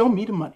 show me the money.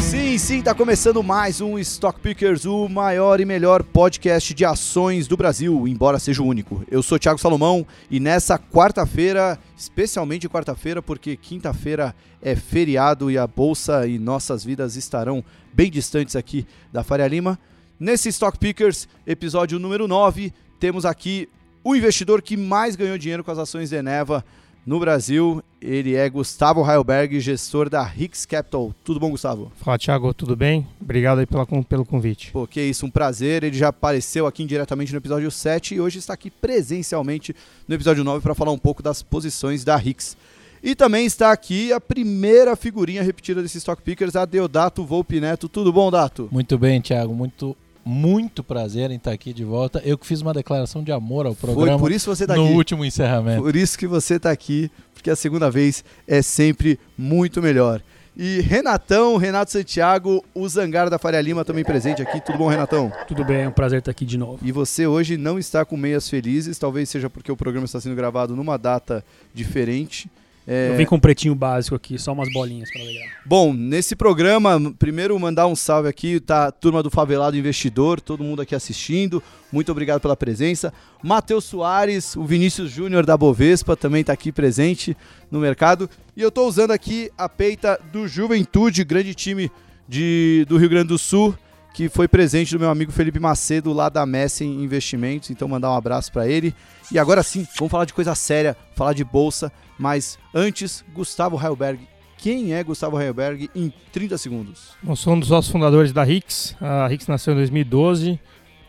Sim, sim, tá começando mais um Stock Pickers, o maior e melhor podcast de ações do Brasil, embora seja o único. Eu sou Thiago Salomão e nessa quarta-feira, especialmente quarta-feira, porque quinta-feira é feriado e a bolsa e nossas vidas estarão bem distantes aqui da Faria Lima. Nesse Stock Pickers, episódio número 9, temos aqui o investidor que mais ganhou dinheiro com as ações de Eneva no Brasil. Ele é Gustavo Heilberg, gestor da Hicks Capital. Tudo bom, Gustavo? Fala, Thiago, tudo bem? Obrigado aí pela, pelo convite. Pô, que isso, um prazer. Ele já apareceu aqui diretamente no episódio 7 e hoje está aqui presencialmente no episódio 9 para falar um pouco das posições da Hicks. E também está aqui a primeira figurinha repetida desse Stock Pickers, a Deodato Volpe Neto. Tudo bom, Dato? Muito bem, Thiago. Muito muito prazer em estar aqui de volta. Eu que fiz uma declaração de amor ao programa Foi por isso que você tá no aqui. último encerramento. Por isso que você está aqui, porque a segunda vez é sempre muito melhor. E Renatão, Renato Santiago, o Zangar da Faria Lima também presente aqui. Tudo bom, Renatão? Tudo bem, é um prazer estar aqui de novo. E você hoje não está com meias felizes, talvez seja porque o programa está sendo gravado numa data diferente. É... Eu vim com um pretinho básico aqui, só umas bolinhas para alegrar. Bom, nesse programa, primeiro mandar um salve aqui, tá turma do Favelado Investidor, todo mundo aqui assistindo. Muito obrigado pela presença. Matheus Soares, o Vinícius Júnior da Bovespa também está aqui presente no mercado. E eu estou usando aqui a peita do Juventude, grande time de, do Rio Grande do Sul, que foi presente do meu amigo Felipe Macedo lá da Messen Investimentos. Então mandar um abraço para ele. E agora sim, vamos falar de coisa séria, falar de bolsa. Mas antes, Gustavo Heilberg. Quem é Gustavo Heilberg em 30 segundos? Eu sou um dos nossos fundadores da Hicks. A Hicks nasceu em 2012,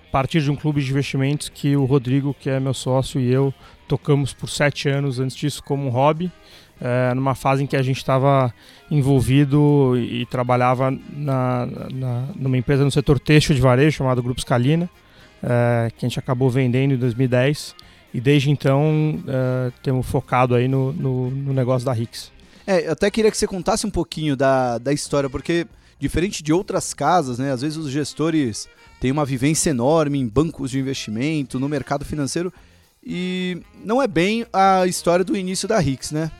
a partir de um clube de investimentos que o Rodrigo, que é meu sócio, e eu tocamos por sete anos antes disso como um hobby. É, numa fase em que a gente estava envolvido e, trabalhava na, na, numa empresa no setor têxtil de varejo chamado Grupo Scalina, é, que a gente acabou vendendo em 2010 e desde então uh, temos focado aí no, no, no, negócio da Hicks. É, eu até queria que você contasse um pouquinho da, da história, porque diferente de outras casas, né, às vezes os gestores têm uma vivência enorme em bancos de investimento, no mercado financeiro, e não é bem a história do início da Hicks, né?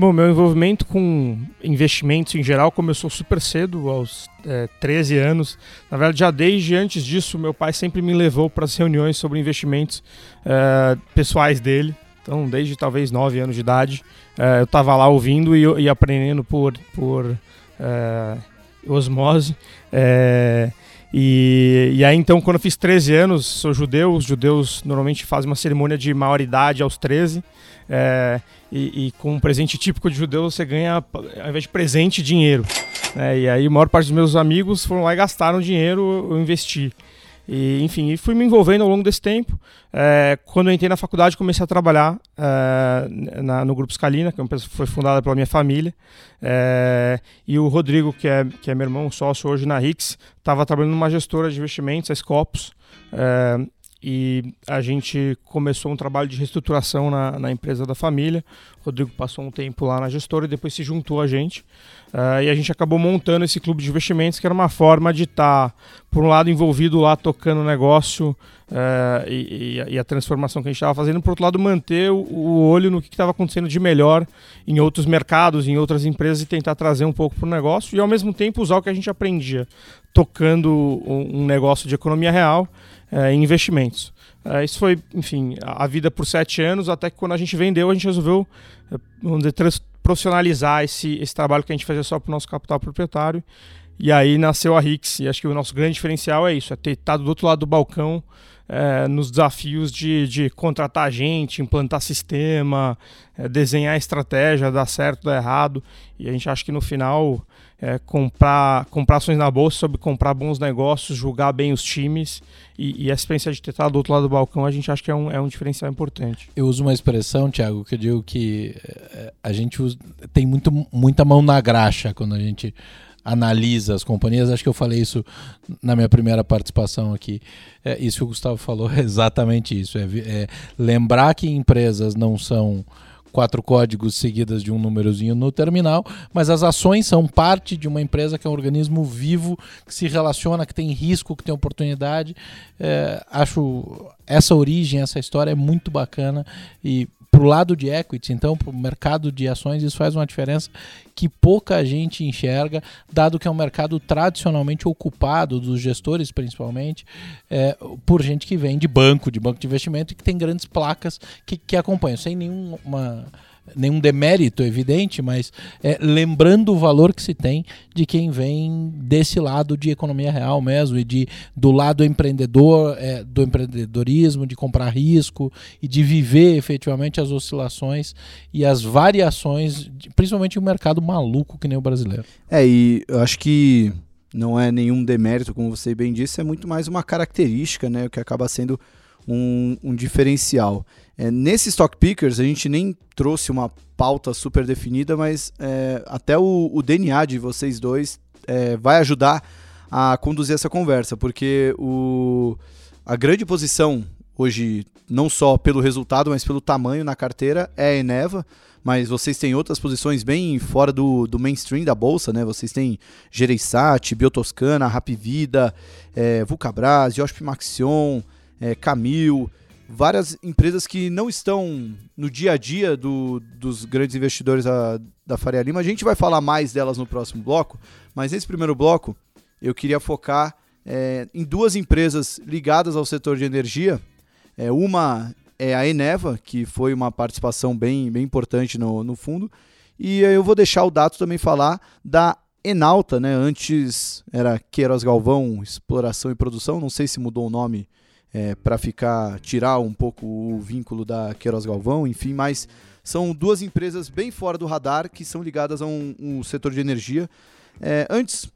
Bom, meu envolvimento com investimentos em geral começou super cedo, aos é, 13 anos. Na verdade, já desde antes disso, meu pai sempre me levou para as reuniões sobre investimentos é, pessoais dele. Então, desde talvez 9 anos de idade, é, eu estava lá ouvindo e, e, aprendendo por, por é, osmose. É, e, e, aí, então, quando eu fiz 13 anos, sou judeu, os judeus normalmente fazem uma cerimônia de maioridade aos 13. É, e, e, com um presente típico de judeu você ganha, ao invés de presente, dinheiro. Né? E aí a maior parte dos meus amigos foram lá e gastaram dinheiro, eu investi. E, enfim, fui me envolvendo ao longo desse tempo. É, quando eu entrei na faculdade, comecei a trabalhar é, na, no Grupo Scalina, que é uma empresa que foi fundada pela minha família. É, e o Rodrigo, que é, que é meu irmão, sócio hoje na Rix, estava trabalhando numa gestora de investimentos, a Scopus. E a gente começou um trabalho de reestruturação na, na, empresa da família. O Rodrigo passou um tempo lá na gestora e depois se juntou a gente. Uh, e a gente acabou montando esse clube de investimentos, que era uma forma de estar, tá, por um lado, envolvido lá tocando o negócio uh, e, e, a transformação que a gente estava fazendo, por outro lado, manter o, o olho no que estava acontecendo de melhor em outros mercados, em outras empresas e tentar trazer um pouco para o negócio e, ao mesmo tempo, usar o que a gente aprendia tocando um, negócio de economia real é, em investimentos. É, isso foi, enfim, a, vida por sete anos, até que quando a gente vendeu, a gente resolveu, é, vamos dizer, profissionalizar esse, esse trabalho que a gente fazia só para o nosso capital proprietário. E aí nasceu a Rix. E acho que o nosso grande diferencial é isso: é ter estado do outro lado do balcão é, nos desafios de, de contratar gente, implantar sistema, é, desenhar estratégia, dar certo, dar errado. E a gente acha que no final é, comprar, comprar ações na bolsa, sobre comprar bons negócios, julgar bem os times e, e a experiência de ter estado do outro lado do balcão, a gente acha que é um, é um diferencial importante. Eu uso uma expressão, Thiago, que eu digo que é, a gente usa, tem muito, muita mão na graxa quando a gente analisa as companhias. Acho que eu falei isso na minha primeira participação aqui. É, isso que o Gustavo falou é exatamente isso. É, é lembrar que empresas não são quatro códigos seguidas de um númerozinho no terminal, mas as ações são parte de uma empresa que é um organismo vivo, que se relaciona, que tem risco, que tem oportunidade. É, acho essa origem, essa história é muito bacana e para o lado de equity, então para o mercado de ações, isso faz uma diferença que pouca gente enxerga, dado que é um mercado tradicionalmente ocupado, dos gestores principalmente, é, por gente que vem de banco, de banco de investimento e que tem grandes placas que, que acompanham, sem nenhuma nenhum demérito evidente, mas é, lembrando o valor que se tem de quem vem desse lado de economia real mesmo e de do lado empreendedor, é, do empreendedorismo, de comprar risco e de viver efetivamente as oscilações e as variações, principalmente um mercado maluco que nem o brasileiro. É, e eu acho que não é nenhum demérito, como você bem disse, é muito mais uma característica, né, que acaba sendo um, um diferencial. É, nesse Stock Pickers, a gente nem trouxe uma pauta super definida, mas é, até o, o, DNA de vocês dois é, vai ajudar a conduzir essa conversa, porque o, a grande posição hoje, não só pelo resultado, mas pelo tamanho na carteira, é a Eneva, mas vocês têm outras posições bem fora do, do mainstream da bolsa, né? Vocês têm Gereissat, Biotoscana, Rapvida, é, Vulcabras, Josp Maxion, é, Camil, várias empresas que não estão no dia a dia do, dos grandes investidores da Faria Lima. A gente vai falar mais delas no próximo bloco, mas nesse primeiro bloco eu queria focar é, em duas empresas ligadas ao setor de energia. É, uma é a Eneva, que foi uma participação bem, bem importante no, no fundo, e eu vou deixar o Dato também falar da Enalta, né? Antes era Queiroz Galvão, Exploração e Produção, não sei se mudou o nome é, para ficar tirar um pouco o vínculo da Queiroz Galvão, enfim, mas são duas empresas bem fora do radar que são ligadas a um, um setor de energia. É, antes,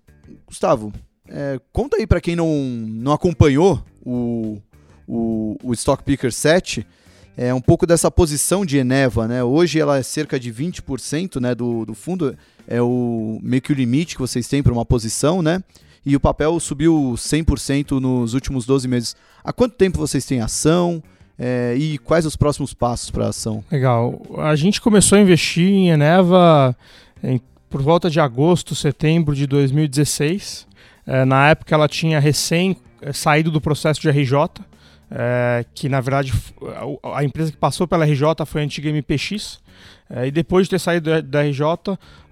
Gustavo, é, conta aí para quem não, não acompanhou o, o, o Stock Picker 7, é, um pouco dessa posição de Eneva, né? Hoje ela é cerca de 20% né, do, do fundo, é o meio que o limite que vocês têm para uma posição, né? E o papel subiu 100% nos últimos 12 meses. Há quanto tempo vocês têm ação? É, e quais os próximos passos para a ação? Legal. A gente começou a investir em Eneva em, por volta de agosto, setembro de 2016. É, na época ela tinha recém é, saído do processo de RJ, é, que na verdade a, empresa que passou pela RJ foi a antiga MPX. É, e depois de ter saído da, da RJ,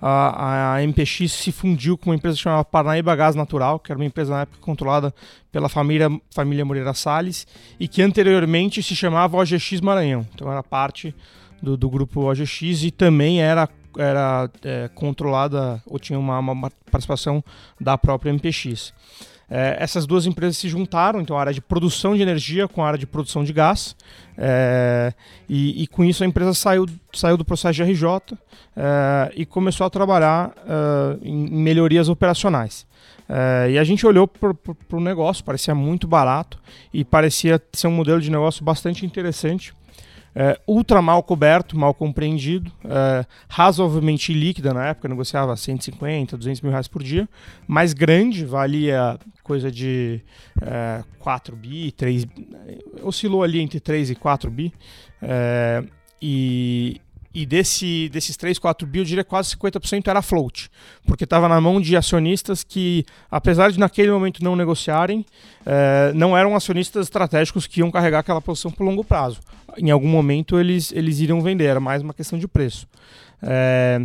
a, a, MPX se fundiu com uma empresa chamada Parnaíba Gás Natural, que era uma empresa na época controlada pela família, família Moreira Salles e que anteriormente se chamava OGX Maranhão. Então era parte do, do grupo OGX e também era, era é, controlada ou tinha uma, uma participação da própria MPX. É, essas duas empresas se juntaram, então a área de produção de energia com a área de produção de gás, é, e, e, com isso a empresa saiu, saiu do processo de RJ é, e começou a trabalhar é, em melhorias operacionais. É, e a gente olhou para o negócio, parecia muito barato e parecia ser um modelo de negócio bastante interessante é, ultra mal coberto, mal compreendido, é, razoavelmente líquida na época, negociava 150, 200 mil reais por dia, mais grande, valia coisa de é, 4 bi, 3 oscilou ali entre 3 e 4 bi, é, e, e desse, desses 3, 4 bi, eu diria quase 50% era float, porque estava na mão de acionistas que, apesar de naquele momento não negociarem, é, não eram acionistas estratégicos que iam carregar aquela posição por longo prazo. Em algum momento eles, eles iriam vender, era mais uma questão de preço. É,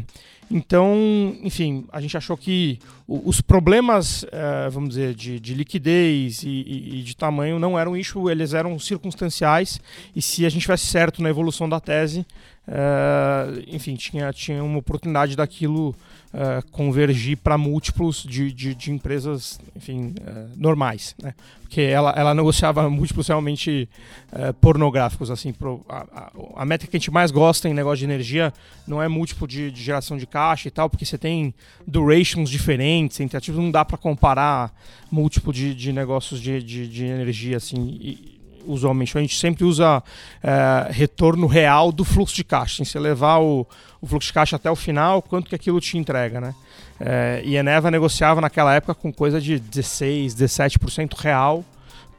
então, enfim, a gente achou que os problemas, é, vamos dizer, de, de liquidez e, e, de tamanho não eram isso, eles eram circunstanciais. E se a gente tivesse certo na evolução da tese, Uh, enfim, tinha, tinha uma oportunidade daquilo uh, convergir para múltiplos de, de, de, empresas, enfim, uh, normais, né? Porque ela, ela negociava múltiplos realmente pornográficos, assim, pro, a, a, a, métrica que a gente mais gosta em negócio de energia não é múltiplo de, de geração de caixa e tal, porque você tem durations diferentes entre ativos, não dá para comparar múltiplo de, de negócios de, de, de energia, assim, e, usualmente. A gente sempre usa é, retorno real do fluxo de caixa. Se você levar o, o, fluxo de caixa até o final, quanto que aquilo te entrega, né? É, e a Eneva negociava naquela época com coisa de 16, 17% real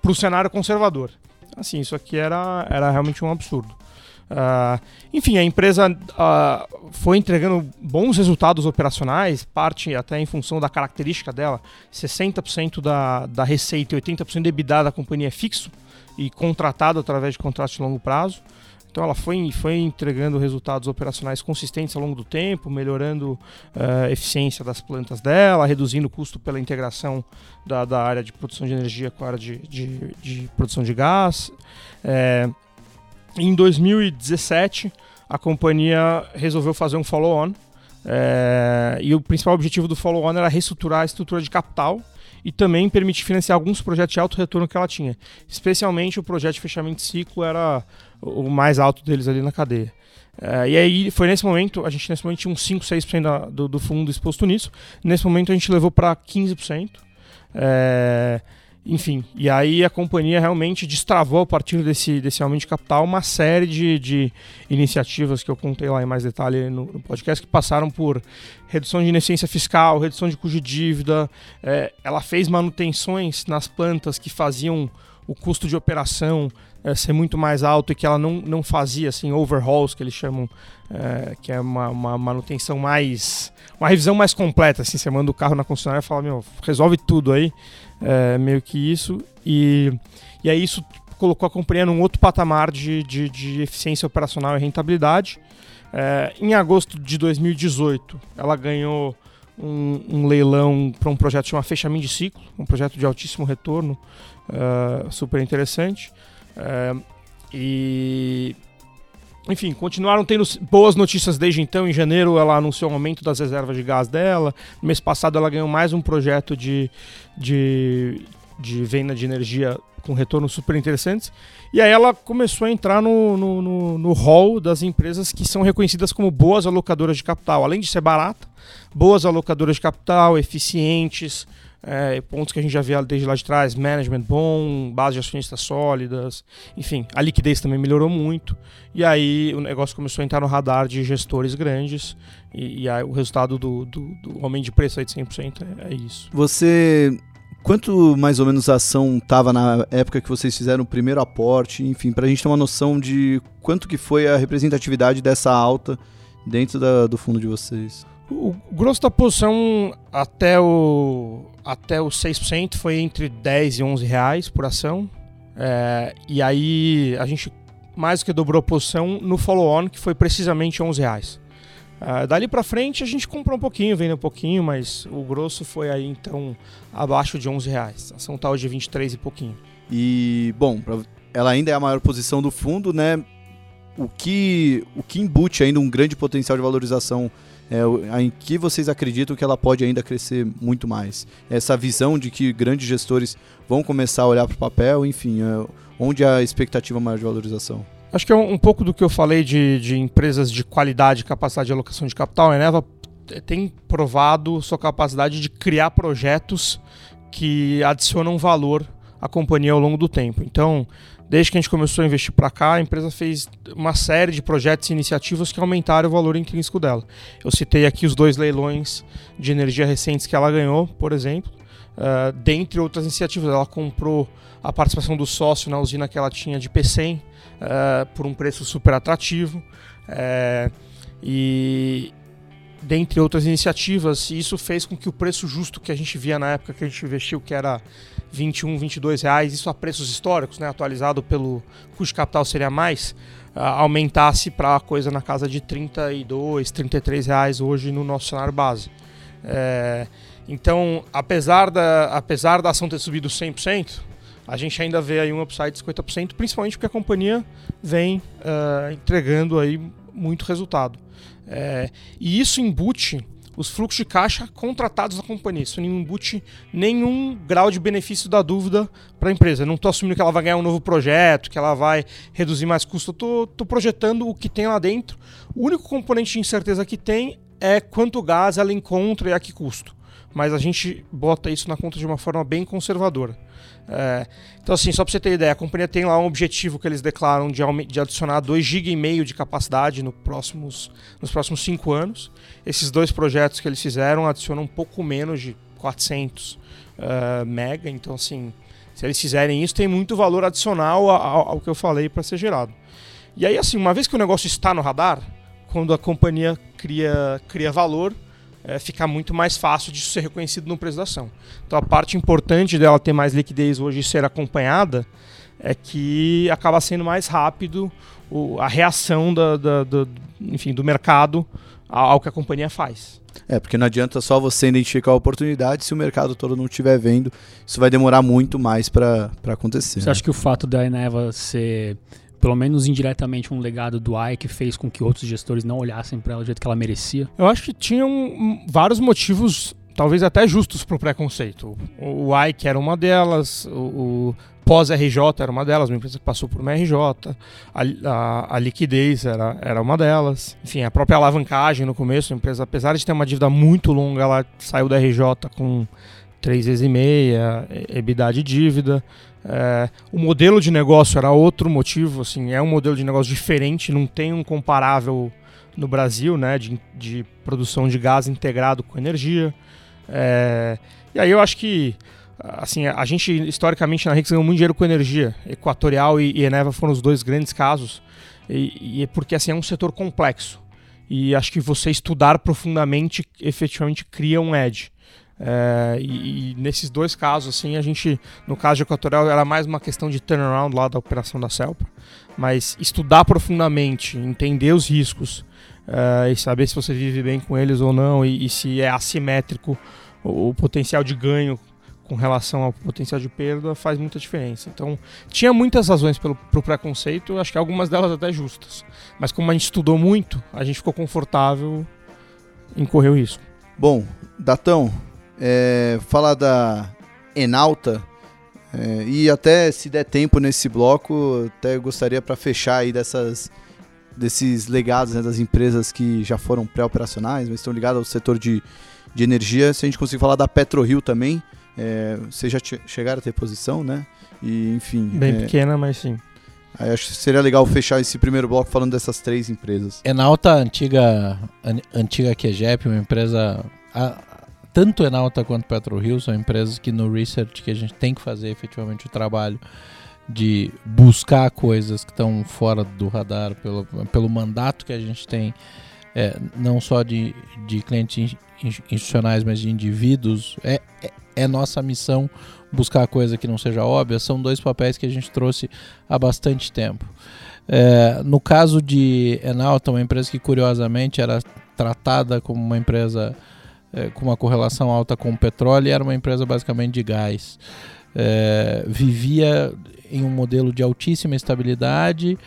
para o cenário conservador. Assim, isso aqui era, era realmente um absurdo. Uh, enfim, a empresa uh, foi entregando bons resultados operacionais, parte até em função da característica dela. 60% da, da receita e 80% da EBITDA da companhia é fixo e contratado através de contratos de longo prazo. Então ela foi, foi entregando resultados operacionais consistentes ao longo do tempo, melhorando a eficiência das plantas dela, reduzindo o custo pela integração da, da área de produção de energia com a área de, de, de produção de gás. É, em 2017, a companhia resolveu fazer um follow-on. É, e o principal objetivo do follow-on era reestruturar a estrutura de capital e também permitir financiar alguns projetos de alto retorno que ela tinha. Especialmente o projeto de fechamento de ciclo era o mais alto deles ali na cadeia. É, e aí foi nesse momento, a gente nesse momento tinha uns 5, 6% da, do, do fundo exposto nisso. Nesse momento a gente levou para 15%. É, enfim, e aí a companhia realmente destravou a partir desse, desse aumento de capital uma série de, de iniciativas que eu contei lá em mais detalhe no, no podcast, que passaram por redução de ineficiência fiscal, redução de custo de dívida. É, ela fez manutenções nas plantas que faziam o custo de operação é, ser muito mais alto e que ela não, não fazia assim overhauls que eles chamam é, que é uma, uma, manutenção mais uma revisão mais completa assim você manda o carro na concessionária e fala meu resolve tudo aí é, meio que isso. E, e aí isso colocou a companhia num outro patamar de, de, de eficiência operacional e rentabilidade. É, em agosto de 2018, ela ganhou um, um leilão para um projeto chamado Fechamento de Ciclo, um projeto de altíssimo retorno, é, super interessante. É, e enfim, continuaram tendo boas notícias desde então. Em janeiro, ela anunciou o um aumento das reservas de gás dela. No mês passado, ela ganhou mais um projeto de, de, de venda de energia com retornos super interessantes. E aí ela começou a entrar no, no, no, no hall das empresas que são reconhecidas como boas alocadoras de capital. Além de ser barata, boas alocadoras de capital, eficientes, é, pontos que a gente já via desde lá de trás, management bom, base de acionistas sólidas, enfim, a liquidez também melhorou muito. E aí o negócio começou a entrar no radar de gestores grandes e, e aí o resultado do, do, do aumento de preço aí de 100% é, é isso. Você Quanto mais ou menos a ação estava na época que vocês fizeram o primeiro aporte? Enfim, para a gente ter uma noção de quanto que foi a representatividade dessa alta dentro da, do fundo de vocês. O grosso da posição até o, até os 6% foi entre 10 e 11 reais por ação. É, e aí a gente mais do que dobrou a posição no follow-on, que foi precisamente 11 reais. Uh, dali para frente a gente comprou um pouquinho, vendeu um pouquinho, mas o grosso foi aí então abaixo de 11 reais. A ação tá hoje 23 e pouquinho. E, bom, ela ainda é a maior posição do fundo, né? O que, o que embute ainda um grande potencial de valorização é, em que vocês acreditam que ela pode ainda crescer muito mais? Essa visão de que grandes gestores vão começar a olhar para o papel, enfim, é, onde a expectativa maior de valorização? Acho que é um, um pouco do que eu falei de, de empresas de qualidade e capacidade de alocação de capital. A Eneva tem provado sua capacidade de criar projetos que adicionam valor à companhia ao longo do tempo. Então, desde que a gente começou a investir para cá, a empresa fez uma série de projetos e iniciativas que aumentaram o valor intrínseco dela. Eu citei aqui os dois leilões de energia recentes que ela ganhou, por exemplo. Uh, dentre outras iniciativas, ela comprou a participação do sócio na usina que ela tinha de P100 uh, por um preço super atrativo. Uh, e dentre outras iniciativas, isso fez com que o preço justo que a gente via na época que a gente investiu, que era 21, 22 reais, isso a preços históricos, né, atualizado pelo custo de capital seria mais, uh, aumentasse para a coisa na casa de 32, 33 reais hoje no nosso cenário base. É, então, apesar da, apesar da ação ter subido 100%, a gente ainda vê aí um upside de 50%, principalmente porque a companhia vem uh, entregando aí muito resultado. É, e isso embute os fluxos de caixa contratados da companhia. Isso não embute nenhum grau de benefício da dúvida para a empresa. Eu não estou assumindo que ela vai ganhar um novo projeto, que ela vai reduzir mais custo. Estou projetando o que tem lá dentro. O único componente de incerteza que tem é quanto gás ela encontra e a que custo. Mas a gente bota isso na conta de uma forma bem conservadora. É, então, assim, só para você ter ideia, a companhia tem lá um objetivo que eles declaram de, de adicionar 2,5 GB de capacidade no próximos, nos próximos 5 anos. Esses dois projetos que eles fizeram adicionam um pouco menos de 400 uh, é, mega. Então, assim, se eles fizerem isso, tem muito valor adicional ao, ao que eu falei para ser gerado. E aí, assim, uma vez que o negócio está no radar, quando a companhia cria, cria valor, é, fica muito mais fácil de ser reconhecido no preço da ação. Então a parte importante dela ter mais liquidez hoje e ser acompanhada é que acaba sendo mais rápido o, a reação da, da, da, enfim, do mercado ao que a companhia faz. É, porque não adianta só você identificar a oportunidade se o mercado todo não estiver vendo. Isso vai demorar muito mais para acontecer. Você né? acha que o fato da Eneva ser, pelo menos indiretamente, um legado do Ike fez com que outros gestores não olhassem para ela do jeito que ela merecia? Eu acho que tinham vários motivos, talvez até justos para o preconceito. O, o Ike era uma delas, o, o pós-RJ era uma delas, uma empresa que passou por uma RJ, a, a, a, liquidez era, era uma delas, enfim, a própria alavancagem no começo, a empresa, apesar de ter uma dívida muito longa, ela saiu da RJ com 3 vezes e meia, EBITDA dívida, é, o modelo de negócio era outro motivo, assim, é um modelo de negócio diferente, não tem um comparável no Brasil, né, de, de produção de gás integrado com energia, é, e aí eu acho que assim, a gente historicamente na Rix ganhou muito dinheiro com energia. Equatorial e, e Eneva foram os dois grandes casos. E, e é porque assim é um setor complexo. E acho que você estudar profundamente efetivamente cria um edge. É, e, e, nesses dois casos, assim, a gente, no caso de Equatorial, era mais uma questão de turnaround lá da operação da Celpa. Mas estudar profundamente, entender os riscos é, e saber se você vive bem com eles ou não e, e se é assimétrico o, o potencial de ganho com relação ao potencial de perda faz muita diferença. Então, tinha muitas razões pelo pro preconceito, acho que algumas delas até justas. Mas como a gente estudou muito, a gente ficou confortável em correr o risco. Bom, Datão, é, falar da Enalta é, e até se der tempo nesse bloco, até gostaria para fechar aí dessas desses legados né, das empresas que já foram pré-operacionais, mas estão ligadas ao setor de, de energia. Se a gente conseguir falar da PetroRio também, é, vocês já chegaram a ter posição, né? E, enfim. Bem é, pequena, mas sim. Aí acho que seria legal fechar esse primeiro bloco falando dessas três empresas. Enalta, antiga, an, antiga QGEP, uma empresa. A, tanto Enalta quanto PetroRio são empresas que no research que a gente tem que fazer efetivamente o trabalho de buscar coisas que estão fora do radar pelo, pelo mandato que a gente tem, é, não só de, de clientes institucionais, mas de indivíduos. É, é, é nossa missão buscar coisa que não seja óbvia. São dois papéis que a gente trouxe há bastante tempo. É, no caso de Enalta, uma empresa que curiosamente era tratada como uma empresa é, com uma correlação alta com o petróleo, era uma empresa basicamente de gás. É, vivia em um modelo de altíssima estabilidade,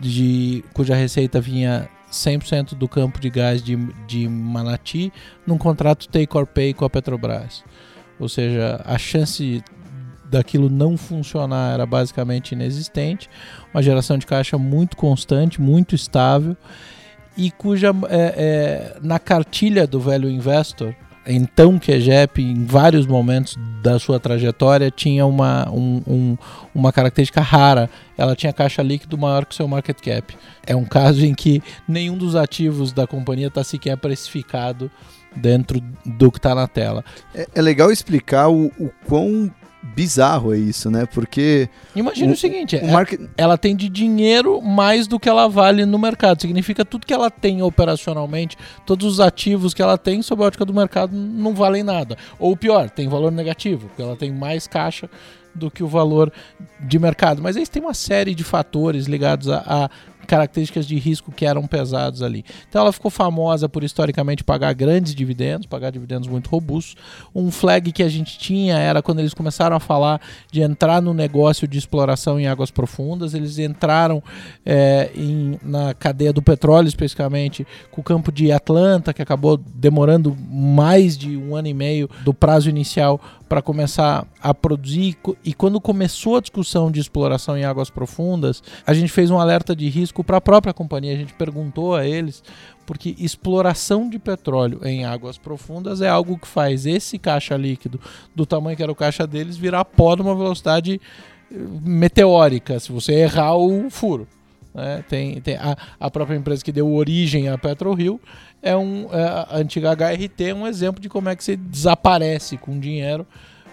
de, cuja receita vinha 100% do campo de gás de, de Manati num contrato take or pay com a Petrobras. Ou seja, a chance daquilo não funcionar era basicamente inexistente, uma geração de caixa muito constante, muito estável e cuja é, é, na cartilha do velho investor então a JEP, em vários momentos da sua trajetória, tinha uma, um, um, uma característica rara. Ela tinha caixa líquido maior que o seu market cap. É um caso em que nenhum dos ativos da companhia está sequer precificado dentro do que está na tela. É, é, legal explicar o, o quão bizarro é isso, né? Porque. Imagina o, o seguinte: o market... ela tem de dinheiro mais do que ela vale no mercado. Significa tudo que ela tem operacionalmente, todos os ativos que ela tem, sob a ótica do mercado, não valem nada. Ou pior, tem valor negativo, porque ela tem mais caixa do que o valor de mercado. Mas aí tem uma série de fatores ligados a, a características de risco que eram pesados ali. Então ela ficou famosa por historicamente pagar grandes dividendos, pagar dividendos muito robustos. Um flag que a gente tinha era quando eles começaram a falar de entrar no negócio de exploração em águas profundas, eles entraram é, em, na cadeia do petróleo especificamente com o campo de Atlanta, que acabou demorando mais de um ano e meio do prazo inicial para começar a produzir. E quando começou a discussão de exploração em águas profundas, a gente fez um alerta de risco para a própria companhia. A gente perguntou a eles, porque exploração de petróleo em águas profundas é algo que faz esse caixa líquido, do tamanho que era o caixa deles, virar pó numa velocidade eh, meteórica, se você errar o furo. Né? Tem, tem a, a, própria empresa que deu origem à PetroRio é um é, a antiga HRT é um exemplo de como é que você desaparece com dinheiro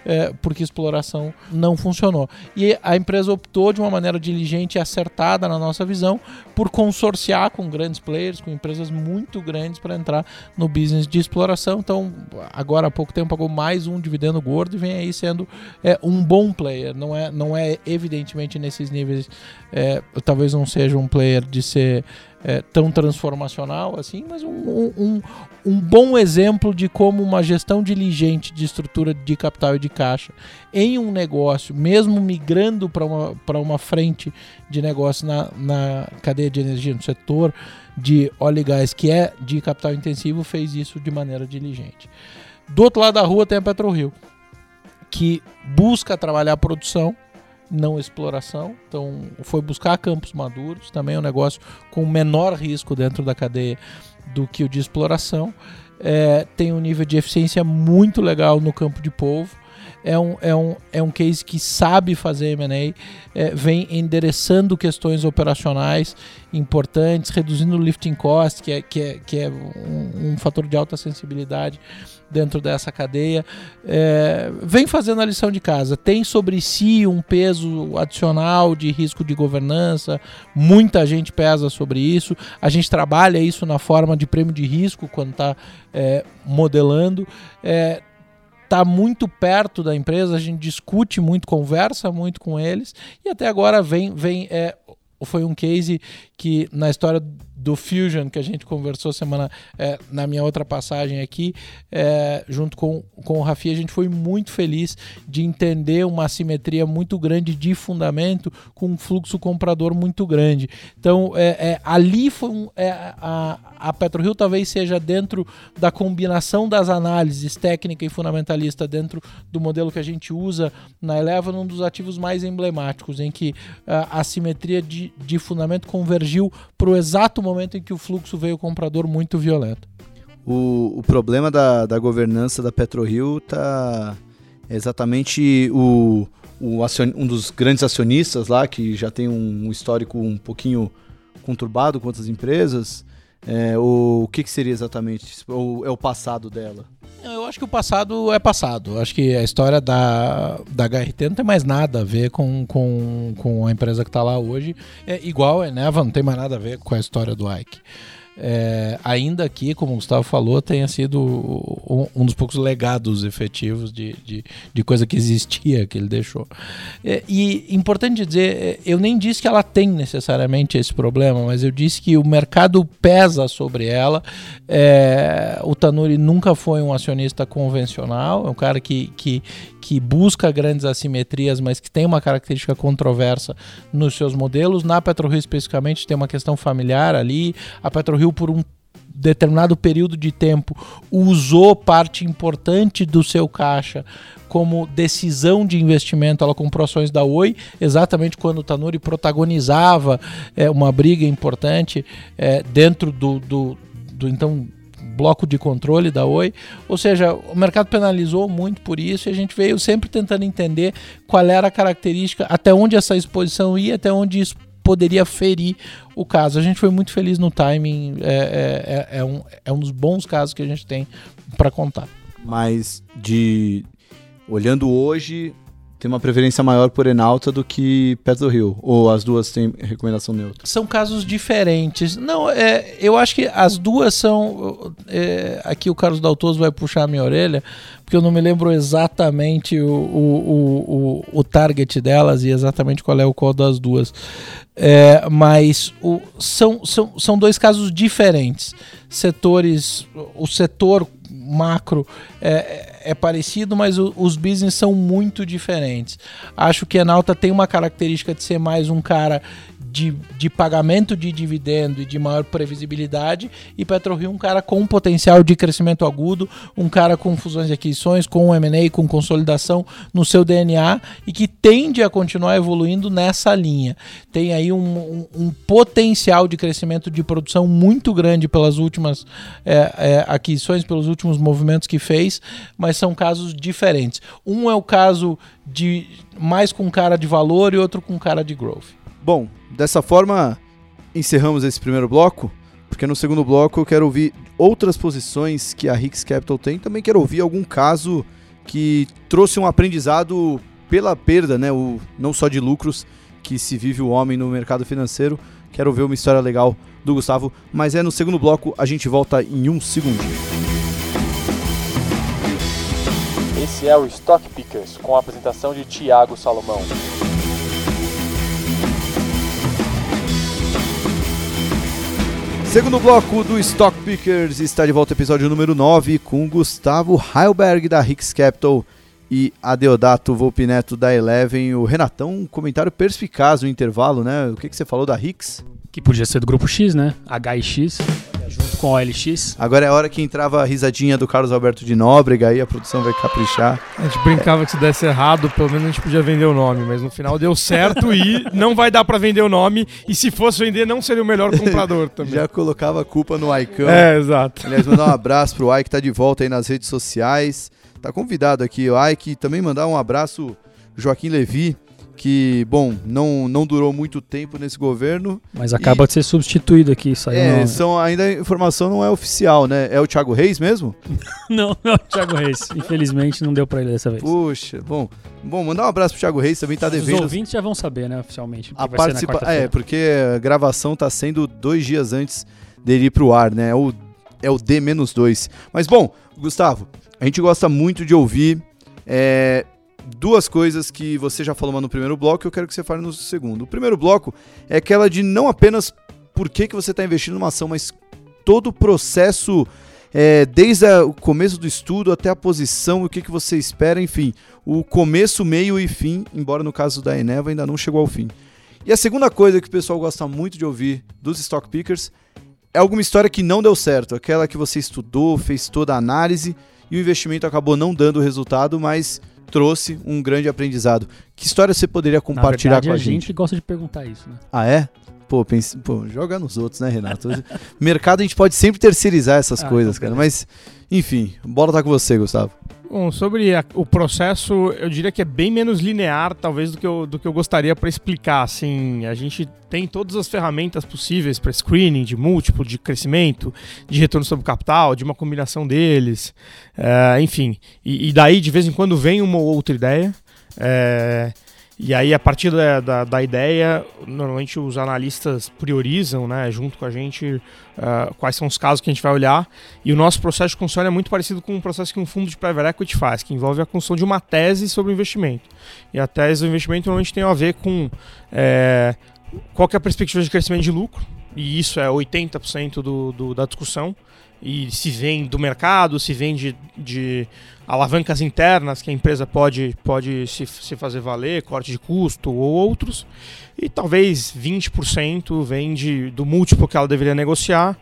é, porque exploração não funcionou. E a empresa optou de uma maneira diligente e acertada, na nossa visão, por consorciar com grandes players, com empresas muito grandes para entrar no business de exploração. Então, agora há pouco tempo pagou mais um dividendo gordo e vem aí sendo é, um bom player. Não é, não é evidentemente nesses níveis, é, talvez não seja um player de ser é, tão transformacional assim, mas um, um, um, bom exemplo de como uma gestão diligente de estrutura de capital e de caixa em um negócio, mesmo migrando para uma, uma frente de negócio na, na cadeia de energia, no setor de óleo e gás, que é de capital intensivo, fez isso de maneira diligente. Do outro lado da rua tem a PetroRio, que busca trabalhar a produção não exploração. Então, foi buscar campos maduros, também é um negócio com menor risco dentro da cadeia do que o de exploração. É, tem um nível de eficiência muito legal no campo de polvo. É um, é um, é um case que sabe fazer M&A, é, vem endereçando questões operacionais importantes, reduzindo o lifting cost, que é, que é, que é um, um fator de alta sensibilidade dentro dessa cadeia, é, vem fazendo a lição de casa. Tem sobre si um peso adicional de risco de governança, muita gente pesa sobre isso. A gente trabalha isso na forma de prêmio de risco quando está é, modelando. É, está muito perto da empresa, a gente discute muito, conversa muito com eles e até agora vem, vem é, foi um case que na história do Fusion que a gente conversou semana é, na minha outra passagem aqui, é, junto com, com o Rafi, a gente foi muito feliz de entender uma assimetria muito grande de fundamento com um fluxo comprador muito grande. Então, é, é ali foi um, é, a, a PetroRio talvez seja dentro da combinação das análises técnica e fundamentalista dentro do modelo que a gente usa na Eleva, um dos ativos mais emblemáticos, em que a assimetria de, de fundamento convergiu para o exato momento em que o fluxo veio comprador muito violento. O, o problema da, da governança da PetroRio está exatamente o, o acion, um dos grandes acionistas lá, que já tem um histórico um pouquinho conturbado com outras empresas. É, o, o que, que seria exatamente? Ou é o passado dela? Eu acho que o passado é passado. Acho que a história da, da HRT não tem mais nada a ver com, com, com a empresa que está lá hoje. É igual a Eneva, não tem mais nada a ver com a história do Ike é, ainda que, como o Gustavo falou, tenha sido um, um dos poucos legados efetivos de, de, de, coisa que existia que ele deixou. É, e importante dizer, é, eu nem disse que ela tem necessariamente esse problema, mas eu disse que o mercado pesa sobre ela. É, o Tanuri nunca foi um acionista convencional, é um cara que, que, que busca grandes assimetrias, mas que tem uma característica controversa nos seus modelos. Na PetroRio especificamente tem uma questão familiar ali. A PetroRio por um determinado período de tempo usou parte importante do seu caixa como decisão de investimento. Ela comprou ações da Oi, exatamente quando o Tanuri protagonizava é, uma briga importante é, dentro do, do, do então bloco de controle da Oi. Ou seja, o mercado penalizou muito por isso e a gente veio sempre tentando entender qual era a característica, até onde essa exposição ia, até onde isso poderia ferir o caso. A gente foi muito feliz no timing, é, é, é, é um, é um dos bons casos que a gente tem para contar. Mas de olhando hoje, tem uma preferência maior por Enalta do que Petro Rio? Ou as duas têm recomendação neutra? São casos diferentes. Não, é, eu acho que as duas são. É, aqui o Carlos Daltoso vai puxar a minha orelha, porque eu não me lembro exatamente o, o, o, o target delas e exatamente qual é o qual das duas. É, mas o, são, são, são dois casos diferentes. Setores. O setor macro é, é parecido, mas o, os business são muito diferentes. Acho que a Nauta tem uma característica de ser mais um cara de, de pagamento de dividendo e de maior previsibilidade, e PetroRio um cara com potencial de crescimento agudo, um cara com fusões e aquisições, com M&A, com consolidação no seu DNA e que tende a continuar evoluindo nessa linha. Tem aí um, um, um potencial de crescimento de produção muito grande pelas últimas é, é, aquisições, pelos últimos movimentos que fez, mas são casos diferentes. Um é o caso de mais com cara de valor e outro com cara de growth. Bom, dessa forma encerramos esse primeiro bloco, porque no segundo bloco eu quero ouvir outras posições que a Hicks Capital tem, também quero ouvir algum caso que trouxe um aprendizado pela perda, né, o, não só de lucros que se vive o homem no mercado financeiro. Quero ver uma história legal do Gustavo, mas é no segundo bloco, a gente volta em um segundinho. Esse é o Stock Pickers, com a apresentação de Tiago Salomão. Segundo bloco do Stock Pickers está de volta episódio número 9 com Gustavo Heilberg da Hicks Capital e Adeodato Volpineto da Eleven. O Renatão, um comentário perspicaz no intervalo, né? O que, que você falou da Hicks? Que podia ser do grupo X, né? HIX, junto com OLX. Agora é a hora que entrava a risadinha do Carlos Alberto de Nóbrega, aí a produção vai caprichar. A gente brincava que se desse errado, pelo menos a gente podia vender o nome, mas no final deu certo e não vai dar para vender o nome. E se fosse vender, não seria o melhor comprador também. Já colocava a culpa no Icão. É, exato. Aliás, mandar um abraço pro Ike, tá de volta aí nas redes sociais. Tá convidado aqui, o Ike. Também mandar um abraço Joaquim Levi, que, bom, não, não durou muito tempo nesse governo. Mas acaba de ser substituído aqui, saiu. É, são, ainda a informação não é oficial, né? É o Thiago Reis mesmo? Não, não, Thiago Reis. Infelizmente não deu pra ele dessa vez. Puxa, bom. Bom, mandar um abraço pro Thiago Reis, também tá Os devendo. ouvintes já vão saber, né, oficialmente. A participa... É, porque a gravação tá sendo dois dias antes dele ir pro ar, né? É o, é o D-2. Mas bom, Gustavo, a gente gosta muito de ouvir é, duas coisas que você já falou no primeiro bloco e eu quero que você fale no segundo. O primeiro bloco é aquela de não apenas por que, que você está investindo numa ação, mas todo o processo, é, desde a- o começo do estudo até a posição, o que, que você espera, enfim, o começo, meio e fim, embora no caso da Eneva ainda não chegou ao fim. E a segunda coisa que o pessoal gosta muito de ouvir dos stock pickers é alguma história que não deu certo, aquela que você estudou, fez toda a análise e o investimento acabou não dando o resultado, mas trouxe um grande aprendizado. Que história você poderia compartilhar verdade, com a a gente? gente gosta de perguntar isso, né? Ah, é? Pô, pense... Pô, joga nos outros, né, Renato? Mercado a gente pode sempre terceirizar essas Ah, coisas, então cara. Mas, enfim, bola tá com você, Gustavo. Bom, sobre a- o processo, eu diria que é bem menos linear, talvez, do que eu, do que eu gostaria para explicar. Assim, a gente tem todas as ferramentas possíveis para screening de múltiplo, de crescimento, de retorno sobre capital, de uma combinação deles, é, enfim. E, e daí, de vez em quando, vem uma ou outra ideia. é, e aí, a partir da, da, da ideia, normalmente os analistas priorizam, né, junto com a gente, ah, quais são os casos que a gente vai olhar. E o nosso processo de construção é muito parecido com o processo que um fundo de private equity faz, que envolve a construção de uma tese sobre o investimento. E a tese do investimento normalmente tem a ver com é, qual é a perspectiva de crescimento de lucro, e isso é 80% do, do, da discussão. E se vem do mercado, se vem de, de alavancas internas que a empresa pode, pode se, se fazer valer, corte de custo ou outros. E talvez 20% vem de, do múltiplo que ela deveria negociar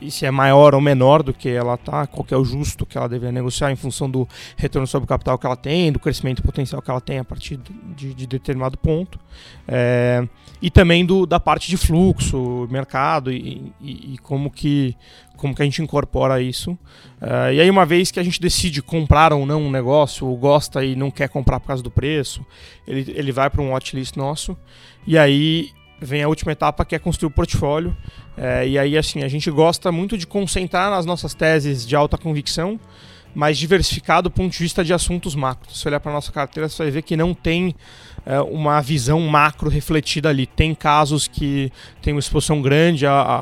e se é maior ou menor do que ela tá, qual é o justo que ela deveria negociar em função do retorno sobre o capital que ela tem, do crescimento potencial que ela tem a partir de, de determinado ponto, É, e também do, da parte de fluxo, mercado e, e- e como que como que a gente incorpora isso. É, e aí uma vez que a gente decide comprar ou não um negócio, ou gosta e não quer comprar por causa do preço, ele, ele vai para um watchlist nosso, e aí vem a última etapa que é construir o portfólio. É, e aí, assim, a gente gosta muito de concentrar nas nossas teses de alta convicção, mas diversificar do ponto de vista de assuntos macros. Se olhar para nossa carteira, você vai ver que não tem é, uma visão macro refletida ali. Tem casos que têm uma exposição grande a- a-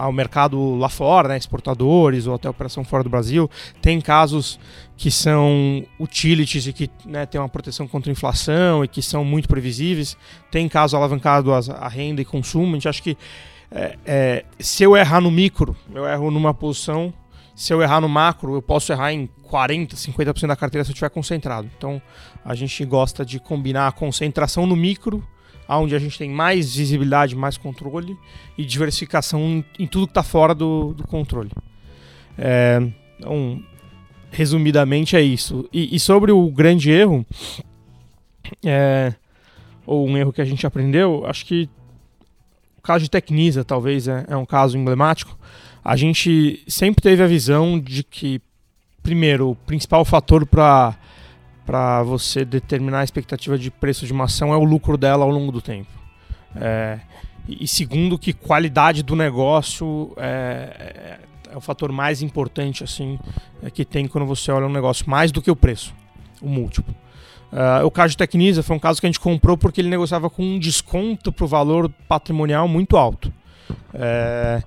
a- ao mercado lá fora, né, exportadores ou até operação fora do Brasil. Tem casos que são utilities e que né, têm uma proteção contra inflação e que são muito previsíveis. Tem casos alavancados a renda e consumo. A gente acha que é, é, se eu errar no micro, eu erro numa posição. Se eu errar no macro, eu posso errar em 40, 50% da carteira se eu estiver concentrado. Então, a gente gosta de combinar a concentração no micro, onde a gente tem mais visibilidade, mais controle, e diversificação em, em tudo que está fora do, do controle. É, então, resumidamente é isso. E, e sobre o grande erro, é, ou um erro que a gente aprendeu, acho que o caso de Tecnisa talvez é, é um caso emblemático. A gente sempre teve a visão de que, primeiro, o principal fator para para você determinar a expectativa de preço de uma ação é o lucro dela ao longo do tempo. É, e, segundo, que qualidade do negócio é, é, o fator mais importante assim é, que tem quando você olha um negócio, mais do que o preço. o múltiplo. Uh, o caso de Tecnisa foi um caso que a gente comprou porque ele negociava com um desconto para o valor patrimonial muito alto. É,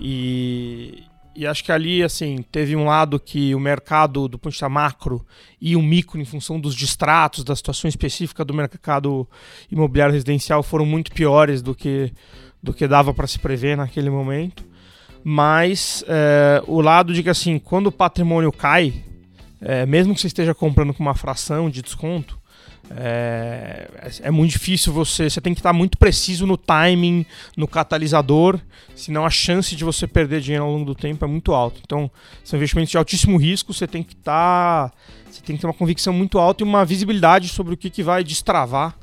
e, e acho que ali, assim, teve um lado que o mercado, do ponto de vista macro e o micro, em função dos distratos, da situação específica do mercado imobiliário residencial, foram muito piores do que, do que dava para se prever naquele momento. Mas é, o lado de que, assim, quando o patrimônio cai, é, mesmo que você esteja comprando com uma fração de desconto, é, é, muito difícil você. Você tem que estar muito preciso no timing, no catalisador, senão a chance de você perder dinheiro ao longo do tempo é muito alta. Então, são investimentos de altíssimo risco, você tem que estar. você tem que ter uma convicção muito alta e uma visibilidade sobre o que, que vai destravar.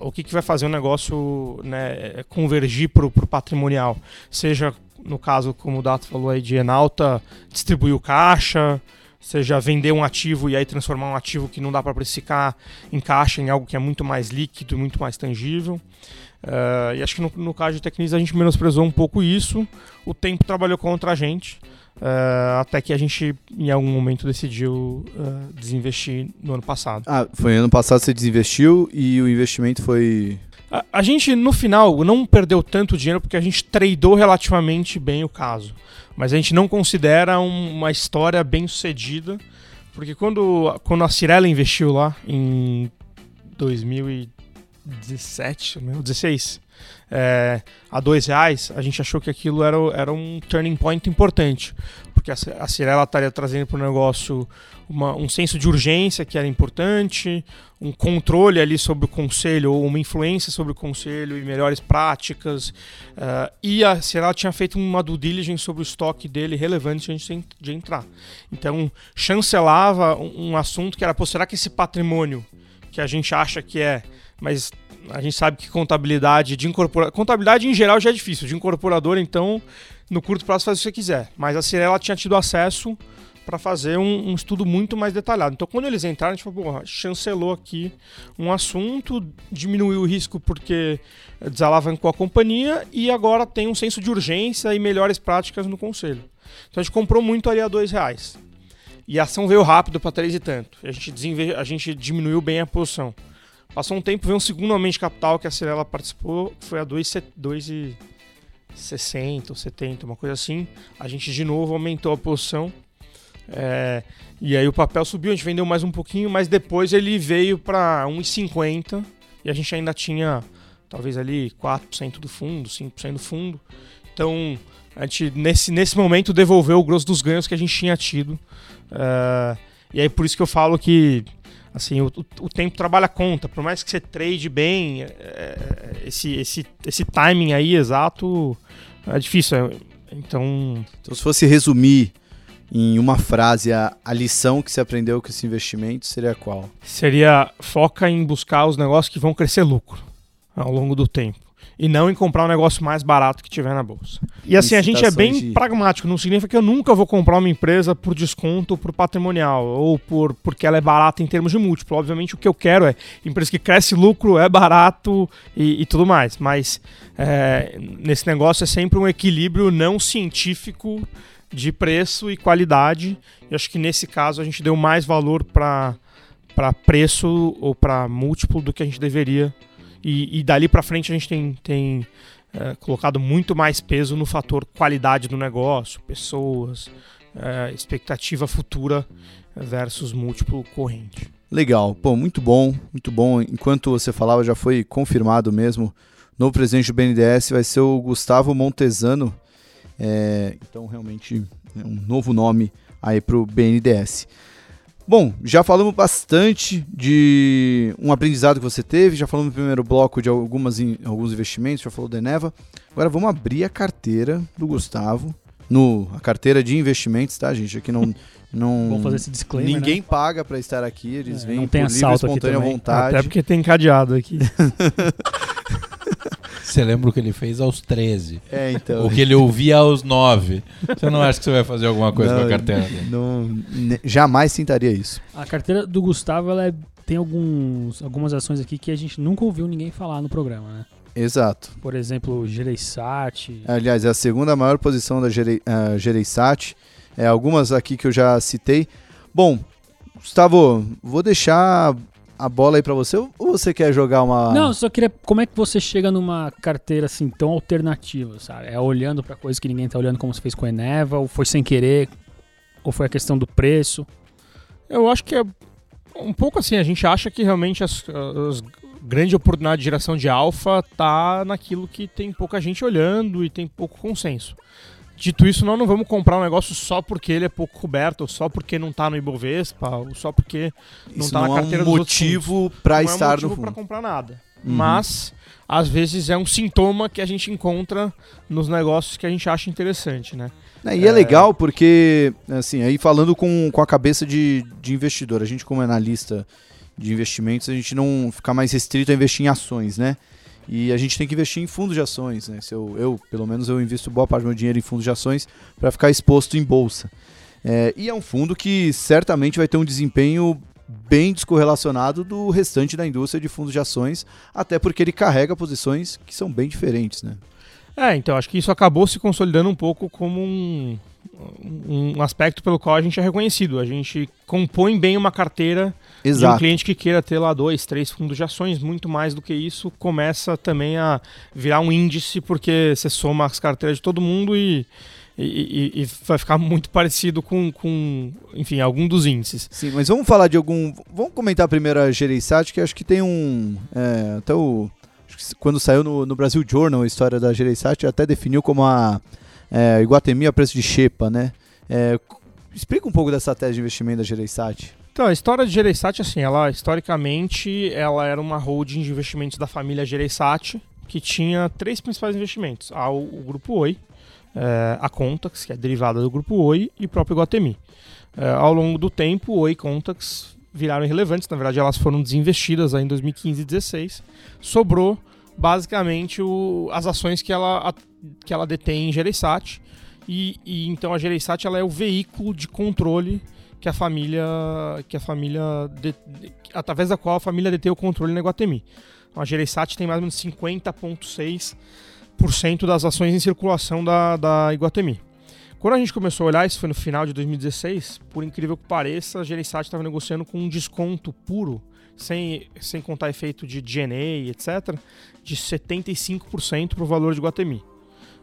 O que, que vai fazer o negócio né, convergir para o patrimonial. Seja, no caso, como o Dato falou aí, de Enalta, distribuir o caixa, seja vender um ativo e aí transformar um ativo que não dá para precificar em caixa em algo que é muito mais líquido, muito mais tangível. Uh, e acho que no, no caso de Tecnis a gente menosprezou um pouco isso. O tempo trabalhou contra a gente, uh, até que a gente em algum momento decidiu uh, desinvestir no ano passado. Ah, foi ano passado você desinvestiu e o investimento foi a, a gente, no final, não perdeu tanto dinheiro porque a gente tradou relativamente bem o caso. Mas a gente não considera um, uma história bem sucedida, porque quando, quando a Cirela investiu lá em 2017, 2016, é, a dois reais, a gente achou que aquilo era, era um turning point importante, porque a, a Cirela estaria trazendo para o negócio uma, um senso de urgência que era importante, um controle ali sobre o conselho, ou uma influência sobre o conselho e melhores práticas. Uh, e a Cirela tinha feito uma due diligence sobre o estoque dele relevante antes de entrar. Então, chancelava um, um assunto que era, pô, será que esse patrimônio que a gente acha que é, mas a gente sabe que contabilidade de incorporador. Contabilidade em geral já é difícil. De incorporador, então, no curto prazo faz o que você quiser. Mas a Cirela tinha tido acesso para fazer um, um, estudo muito mais detalhado. Então, quando eles entraram, a gente falou, porra, chancelou aqui um assunto, diminuiu o risco porque desalavancou a companhia e agora tem um senso de urgência e melhores práticas no conselho. Então, a gente comprou muito ali a dois reais. E a ação veio rápido para três e tanto. A gente, a gente diminuiu bem a posição. Passou um tempo, veio um segundo aumento de capital que a Cirela participou, foi a 2,60 ou 70, uma coisa assim. A gente de novo aumentou a posição. É, e aí o papel subiu, a gente vendeu mais um pouquinho, mas depois ele veio para 1,50 e a gente ainda tinha talvez ali 4% do fundo, 5% do fundo. Então a gente nesse, nesse momento devolveu o grosso dos ganhos que a gente tinha tido. Uh, e aí por isso que eu falo que assim, o, o, tempo trabalha conta. Por mais que você trade bem, é, é, esse, esse, esse timing aí exato é difícil. É, então... então, se fosse resumir em uma frase a, a lição que você aprendeu com esse investimento, seria qual? Seria foca em buscar os negócios que vão crescer lucro ao longo do tempo e não em comprar um negócio mais barato que tiver na bolsa. E assim, a gente é bem de... pragmático, não significa que eu nunca vou comprar uma empresa por desconto, por patrimonial, ou por porque ela é barata em termos de múltiplo. Obviamente o que eu quero é empresa que cresce lucro, é barato e, e tudo mais. Mas é, nesse negócio é sempre um equilíbrio não científico de preço e qualidade. E acho que nesse caso a gente deu mais valor para preço ou para múltiplo do que a gente deveria e, e dali para frente a gente tem, tem é, colocado muito mais peso no fator qualidade do negócio, pessoas, é, expectativa futura versus múltiplo corrente. Legal, pô, muito bom, muito bom. Enquanto você falava, já foi confirmado mesmo. Novo presidente do BNDES vai ser o Gustavo Montesano. É, então, realmente, é um novo nome aí para o BNDES. Bom, já falamos bastante de um aprendizado que você teve, já falamos no primeiro bloco de algumas in, alguns investimentos, já falou da Eneva. Agora vamos abrir a carteira do Gustavo, no, a carteira de investimentos, tá, gente? Aqui não. Não Vamos fazer esse disclaimer. Ninguém né? paga para estar aqui, eles é, vêm não tem por livre espontânea vontade. Até porque tem cadeado aqui. Você lembra o que ele fez aos 13? É, então. O que ele ouvia aos 9. Você não acha que você vai fazer alguma coisa não, com a carteira Não, jamais tentaria isso. A carteira do Gustavo, ela é, tem alguns, algumas ações aqui que a gente nunca ouviu ninguém falar no programa, né? Exato. Por exemplo, Gereissat. Aliás, é a segunda maior posição da Gere, uh, Gereissat. É, algumas aqui que eu já citei. Bom, Gustavo, vou deixar a bola aí para você ou você quer jogar uma. Não, só queria. Como é que você chega numa carteira assim tão alternativa, sabe? É olhando para coisas que ninguém tá olhando, como você fez com a Eneva, ou foi sem querer, ou foi a questão do preço? Eu acho que é um pouco assim. A gente acha que realmente as, as grande oportunidade de geração de alfa tá naquilo que tem pouca gente olhando e tem pouco consenso. Dito isso, nós não vamos comprar um negócio só porque ele é pouco coberto, ou só porque não está no Ibovespa, ou só porque não está na carteira é um motivo para estar não é um motivo no para comprar nada. Uhum. Mas às vezes é um sintoma que a gente encontra nos negócios que a gente acha interessante, né? É, e é, é, legal porque, assim, aí falando com, com a cabeça de, de investidor, a gente como analista de investimentos, a gente não ficar mais restrito a investir em ações, né? E a gente tem que investir em fundos de ações. Né? Se eu, eu, pelo menos, eu invisto boa parte do meu dinheiro em fundos de ações para ficar exposto em bolsa. É, e é um fundo que certamente vai ter um desempenho bem descorrelacionado do restante da indústria de fundos de ações, até porque ele carrega posições que são bem diferentes, né? É, então acho que isso acabou se consolidando um pouco como um, um aspecto pelo qual a gente é reconhecido. A gente compõe bem uma carteira Exato. de um cliente que queira ter lá dois, três fundos de ações, muito mais do que isso, começa também a virar um índice, porque você soma as carteiras de todo mundo e, e, e, e vai ficar muito parecido com, com, enfim, algum dos índices. Sim, mas vamos falar de algum. Vamos comentar primeiro a Gereissat, que acho que tem um. É, até o. Quando saiu no, no Brasil Journal a história da Gereissat, até definiu como a é, Iguatemi a preço de Xepa, né? É, explica um pouco dessa tese de investimento da Gereissat. Então, a história de Gereissat, assim, ela historicamente ela era uma holding de investimentos da família Gereissat, que tinha três principais investimentos: a, o, o Grupo Oi, é, a Contax, que é derivada do Grupo Oi, e o próprio Iguatemi. É, ao longo do tempo, Oi e Contax viraram irrelevantes, na verdade elas foram desinvestidas em 2015 e 2016. Sobrou basicamente o, as ações que ela, a, que ela detém em Gereissat. E, e, então a Gereissat ela é o veículo de controle que a família, que a família de, através da qual a família detém o controle na Iguatemi. Então, a Gereissat tem mais ou menos 50,6% das ações em circulação da, da Iguatemi. Quando a gente começou a olhar, isso foi no final de 2016, por incrível que pareça, a Gereissat estava negociando com um desconto puro, sem, sem contar efeito de DNA, etc., de 75% para o valor de Iguatemi.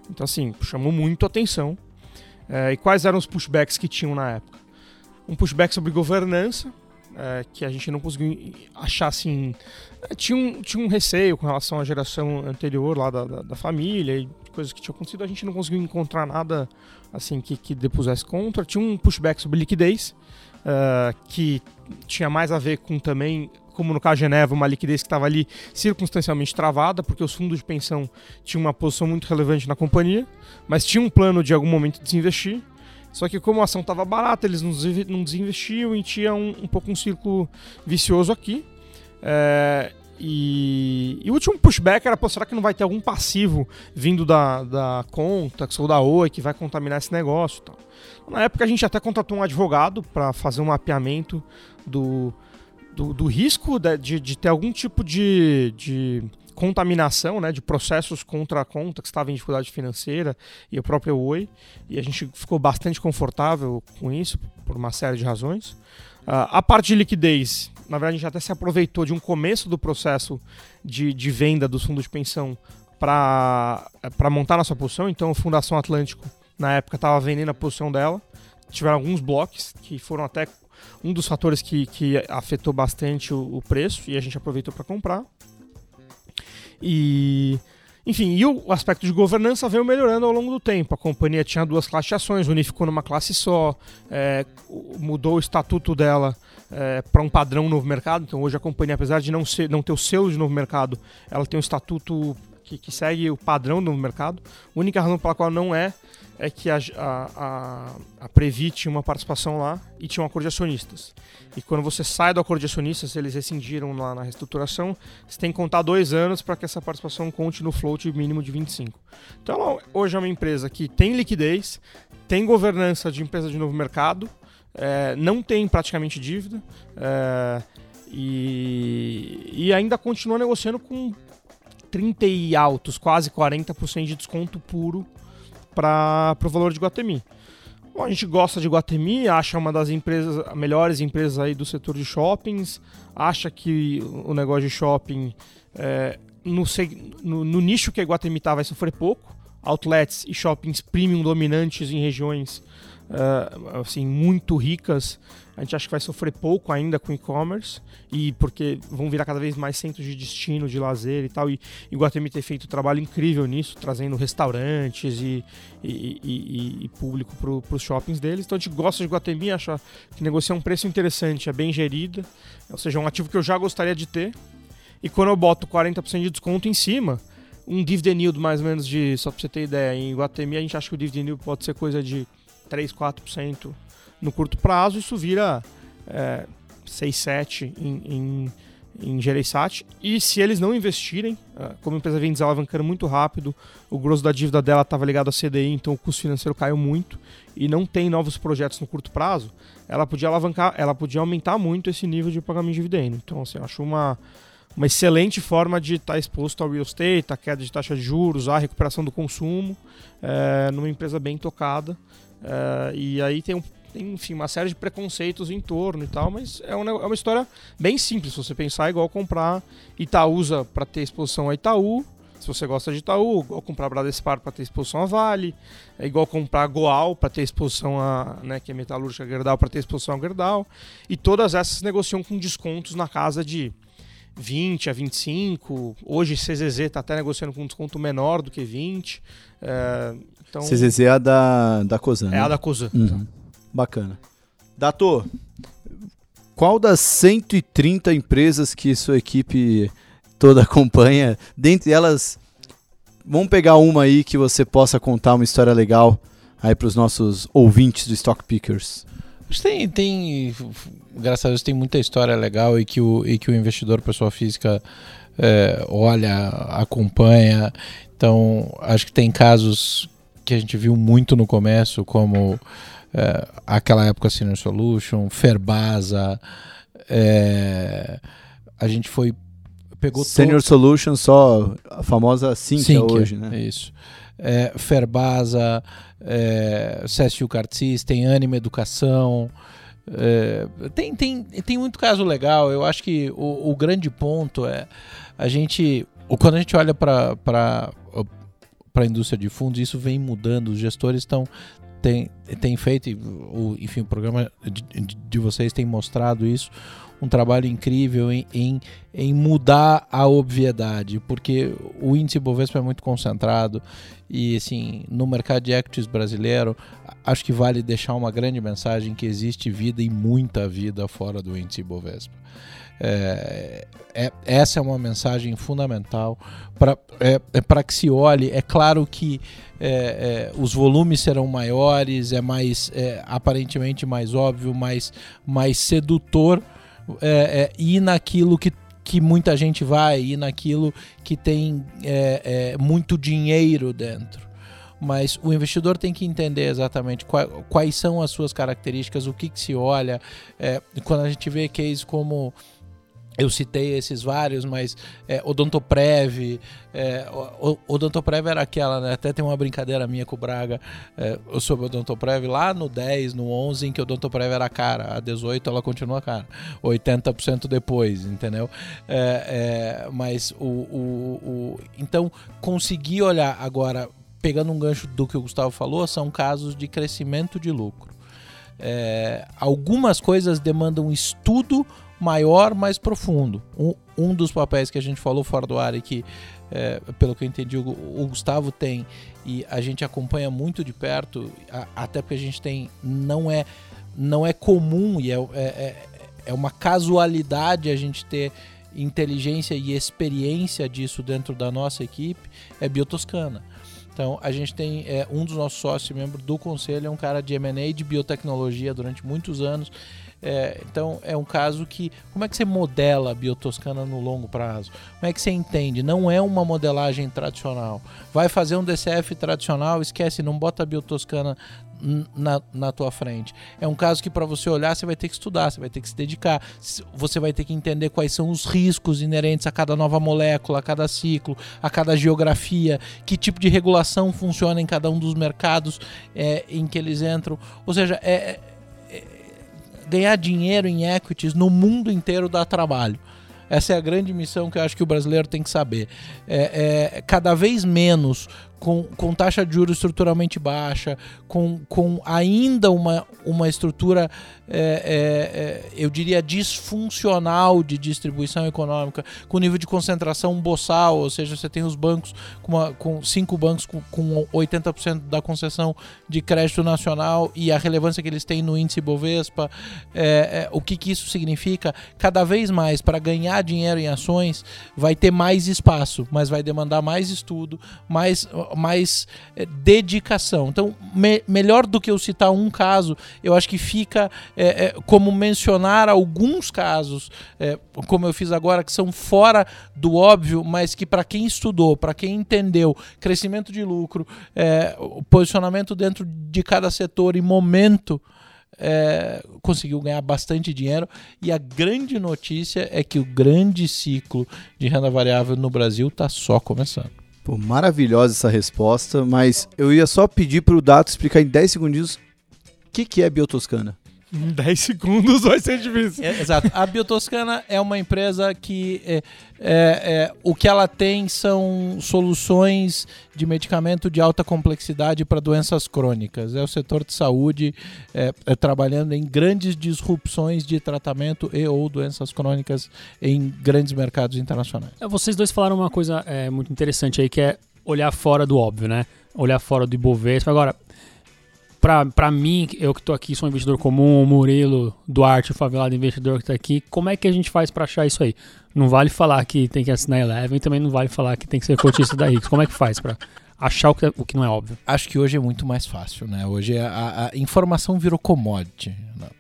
Então, assim, chamou muito atenção. É, e quais eram os pushbacks que tinham na época? Um pushback sobre governança, é, que a gente não conseguiu achar assim. É, tinha, um, tinha um receio com relação à geração anterior lá da, da, da, família e coisas que tinham acontecido. A gente não conseguiu encontrar nada assim que, que depusesse contra. Tinha um pushback sobre liquidez, é, que tinha mais a ver com também. Como no caso de Geneva, uma liquidez que estava ali circunstancialmente travada, porque os fundos de pensão tinham uma posição muito relevante na companhia, mas tinha um plano de algum momento desinvestir. Só que como a ação estava barata, eles não desinvestiam e tinha um, um pouco um círculo vicioso aqui. É, e, e, o último pushback era, pô, será que não vai ter algum passivo vindo da, da Contax ou da Oi que vai contaminar esse negócio? Tal. Na época a gente até contratou um advogado para fazer um mapeamento do, do, do risco de, de, de, ter algum tipo de, de contaminação né, de processos contra a conta que estava em dificuldade financeira e o próprio Oi. E a gente ficou bastante confortável com isso, por uma série de razões. Uh, a parte de liquidez, na verdade, a gente até se aproveitou de um começo do processo de, de venda dos fundos de pensão para montar nossa posição. Então, a Fundação Atlântico, na época, estava vendendo a posição dela. Tiveram alguns blocos que foram até um dos fatores que, que afetou bastante o, o preço e a gente aproveitou para comprar. E enfim, e o aspecto de governança veio melhorando ao longo do tempo. A companhia tinha duas classes de ações, unificou numa classe só, é, mudou o estatuto dela é, para um padrão novo mercado. Então hoje a companhia, apesar de não, ser, não ter o selo de novo mercado, ela tem um estatuto que, que segue o padrão do mercado. A única razão pela qual não é é que a, a, a, Previ tinha uma participação lá e tinha um acordo de acionistas. E quando você sai do acordo de acionistas, eles rescindiram lá na reestruturação, você tem que contar dois anos para que essa participação conte no float mínimo de 25. Então ela hoje é uma empresa que tem liquidez, tem governança de empresa de novo mercado, é, não tem praticamente dívida é, e, e ainda continua negociando com 30 e altos, quase 40% de desconto puro para o valor de Guatemi. Bom, a gente gosta de Guatemi, acha uma das empresas, melhores empresas aí do setor de shoppings, acha que o negócio de shopping é, no, no, no, nicho que a Guatemi tá vai sofrer pouco. Outlets e shoppings premium dominantes em regiões uh, assim muito ricas a gente acha que vai sofrer pouco ainda com e-commerce, e porque vão virar cada vez mais centros de destino, de lazer e tal. E, e Guatemi tem feito um trabalho incrível nisso, trazendo restaurantes e, e, e, e público para os shoppings deles. Então a gente gosta de Guatemi, acha que negocia um preço interessante, é bem gerida, ou seja, é um ativo que eu já gostaria de ter. E quando eu boto 40% de desconto em cima, um dividend yield mais ou menos de, só para você ter ideia, em Guatemi a gente acha que o dividend yield pode ser coisa de 3, 4% no curto prazo, isso vira é, 6, 7 em, em, em Gereissat. E se eles não investirem, é, como a empresa vem desalavancando muito rápido, o grosso da dívida dela estava ligado à CDI, então o custo financeiro caiu muito e não tem novos projetos no curto prazo, ela podia alavancar, ela podia aumentar muito esse nível de pagamento de dividendo. Então, assim, eu acho uma, uma excelente forma de estar tá exposto ao real estate, a queda de taxa de juros, a recuperação do consumo, é, numa empresa bem tocada. É, e aí tem, um, tem, enfim, uma série de preconceitos em torno e tal, mas é uma, é uma história bem simples. Se você pensar, igual comprar Itaúsa para ter exposição a Itaú, se você gosta de Itaú, igual comprar Bradespar para ter exposição a Vale, é igual comprar Goal para ter exposição a, né, que é metalúrgica Gerdau para ter exposição a Gerdau, e todas essas negociam com descontos na casa de 20 a 25. Hoje CZZ está até negociando com um desconto menor do que 20. É, então, CZZ é a da, da Cosan. É né? a da Cosan. Uhum. Bacana. Dato, qual das 130 empresas que sua equipe toda acompanha, dentre elas, vamos pegar uma aí que você possa contar uma história legal aí para os nossos ouvintes do Stock Pickers. Tem, tem, graças a Deus, tem muita história legal e que o, e que o investidor, pessoa física, é, olha, acompanha. Então, acho que tem casos que a gente viu muito no começo, como é, aquela época Senior Solution, Ferbasa, é, a gente foi pegou Senior Solution só a famosa Cintia, hoje, né? Isso. É, Ferbasa, é, CSU Card System, Anima Educação, é, tem, tem, tem muito caso legal. Eu acho que o, o grande ponto é a gente. Quando a gente olha para para a indústria de fundos, isso vem mudando. Os gestores estão tem, tem feito, o, enfim, o programa de, de, vocês tem mostrado isso, um trabalho incrível em, em, em, mudar a obviedade, porque o índice Bovespa é muito concentrado e, assim, no mercado de equities brasileiro, acho que vale deixar uma grande mensagem que existe vida e muita vida fora do índice Bovespa. É, é, essa é uma mensagem fundamental para é, é que se olhe. É claro que é, é, os volumes serão maiores, é mais aparentemente mais óbvio, mais, mais sedutor é, ir naquilo que que muita gente vai ir naquilo que tem muito dinheiro dentro mas o investidor tem que entender exatamente quais são as suas características, o que, que se olha. É, quando a gente vê cases como eu citei esses vários, mas é, Odontoprev, é, Odontoprev era aquela, né? Até tem uma brincadeira minha com o Braga é, sobre Odontoprev, lá no 10, no 11, em que Odontoprev era cara, a 18 ela continua cara, 80% depois, entendeu? É, é, mas o, o, o, Então, conseguir olhar agora, pegando um gancho do que o Gustavo falou, são casos de crescimento de lucro. É, algumas coisas demandam estudo maior, mais profundo. Um, um dos papéis que a gente falou fora do ar e que, é, pelo que eu entendi, o, o, Gustavo tem e a gente acompanha muito de perto, a, até porque a gente tem. Não é, não é comum e é, é, é, é uma casualidade a gente ter inteligência e experiência disso dentro da nossa equipe, é Biotoscana. Então, a gente tem é, um dos nossos sócios, membro do conselho, é um cara de M&A de biotecnologia durante muitos anos. É, então é um caso que. Como é que você modela a biotoscana no longo prazo? Como é que você entende? Não é uma modelagem tradicional. Vai fazer um DCF tradicional, esquece, não bota a biotoscana na, na tua frente. É um caso que para você olhar, você vai ter que estudar, você vai ter que se dedicar, você vai ter que entender quais são os riscos inerentes a cada nova molécula, a cada ciclo, a cada geografia, que tipo de regulação funciona em cada um dos mercados é, em que eles entram. Ou seja, é, é, ganhar dinheiro em equities no mundo inteiro dá trabalho. Essa é a grande missão que eu acho que o brasileiro tem que saber. É, é, cada vez menos com, com taxa de juros estruturalmente baixa, com, com ainda uma, uma estrutura, é, é, é, eu diria, disfuncional de distribuição econômica, com nível de concentração boçal, ou seja, você tem os bancos com, uma, com cinco bancos com, com 80% da concessão de crédito nacional e a relevância que eles têm no índice Bovespa. É, é, o que, que isso significa? Cada vez mais, para ganhar dinheiro em ações, vai ter mais espaço, mas vai demandar mais estudo, mais mais é, dedicação. Então, me, melhor do que eu citar um caso, eu acho que fica é, é, como mencionar alguns casos, como eu fiz agora, que são fora do óbvio, mas que para quem estudou, para quem entendeu crescimento de lucro, posicionamento dentro de cada setor e momento. É, conseguiu ganhar bastante dinheiro. E a grande notícia é que o grande ciclo de renda variável no Brasil está só começando. Pô, maravilhosa essa resposta, mas eu ia só pedir para o Dato explicar em 10 segundinhos o que, que é Biotoscana. Em 10 segundos vai ser difícil. É, exato. A Biotoscana é uma empresa que é, é, é, o que ela tem são soluções de medicamento de alta complexidade para doenças crônicas. É o setor de saúde é, é, trabalhando em grandes disrupções de tratamento e ou doenças crônicas em grandes mercados internacionais. É, vocês dois falaram uma coisa muito interessante aí que é olhar fora do óbvio, né? Olhar fora do Ibovespa. Agora, para mim, eu que tô aqui, sou um investidor comum, o Murilo Duarte, o favelado investidor que tá aqui, como é que a gente faz para achar isso aí? Não vale falar que tem que assinar Eleven, também não vale falar que tem que ser cotista da Rix. Como é que faz para achar o que, o que não é óbvio? Acho que hoje é muito mais fácil, né? Hoje a, a informação virou commodity.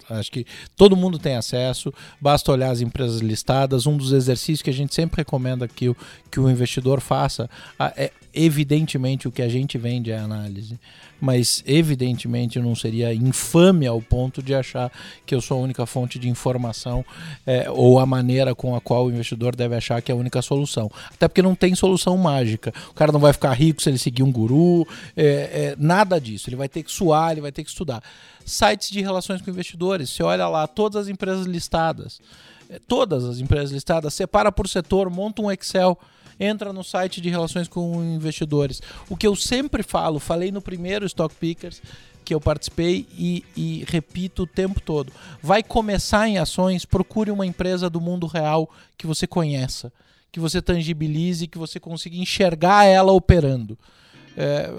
Acho que todo mundo tem acesso, basta olhar as empresas listadas. Um dos exercícios que a gente sempre recomenda que o, que o investidor faça é, evidentemente, o que a gente vende é análise mas evidentemente não seria infame ao ponto de achar que eu sou a única fonte de informação é, ou a maneira com a qual o investidor deve achar que é a única solução. Até porque não tem solução mágica. O cara não vai ficar rico se ele seguir um guru, é, é, nada disso. Ele vai ter que suar, ele vai ter que estudar. Sites de relações com investidores, você olha lá, todas as empresas listadas, é, todas as empresas listadas, separa por setor, monta um Excel entra no site de relações com investidores. O que eu sempre falo, falei no primeiro Stock Pickers que eu participei e, e, repito o tempo todo. Vai começar em ações, procure uma empresa do mundo real que você conheça, que você tangibilize, que você consiga enxergar ela operando. É,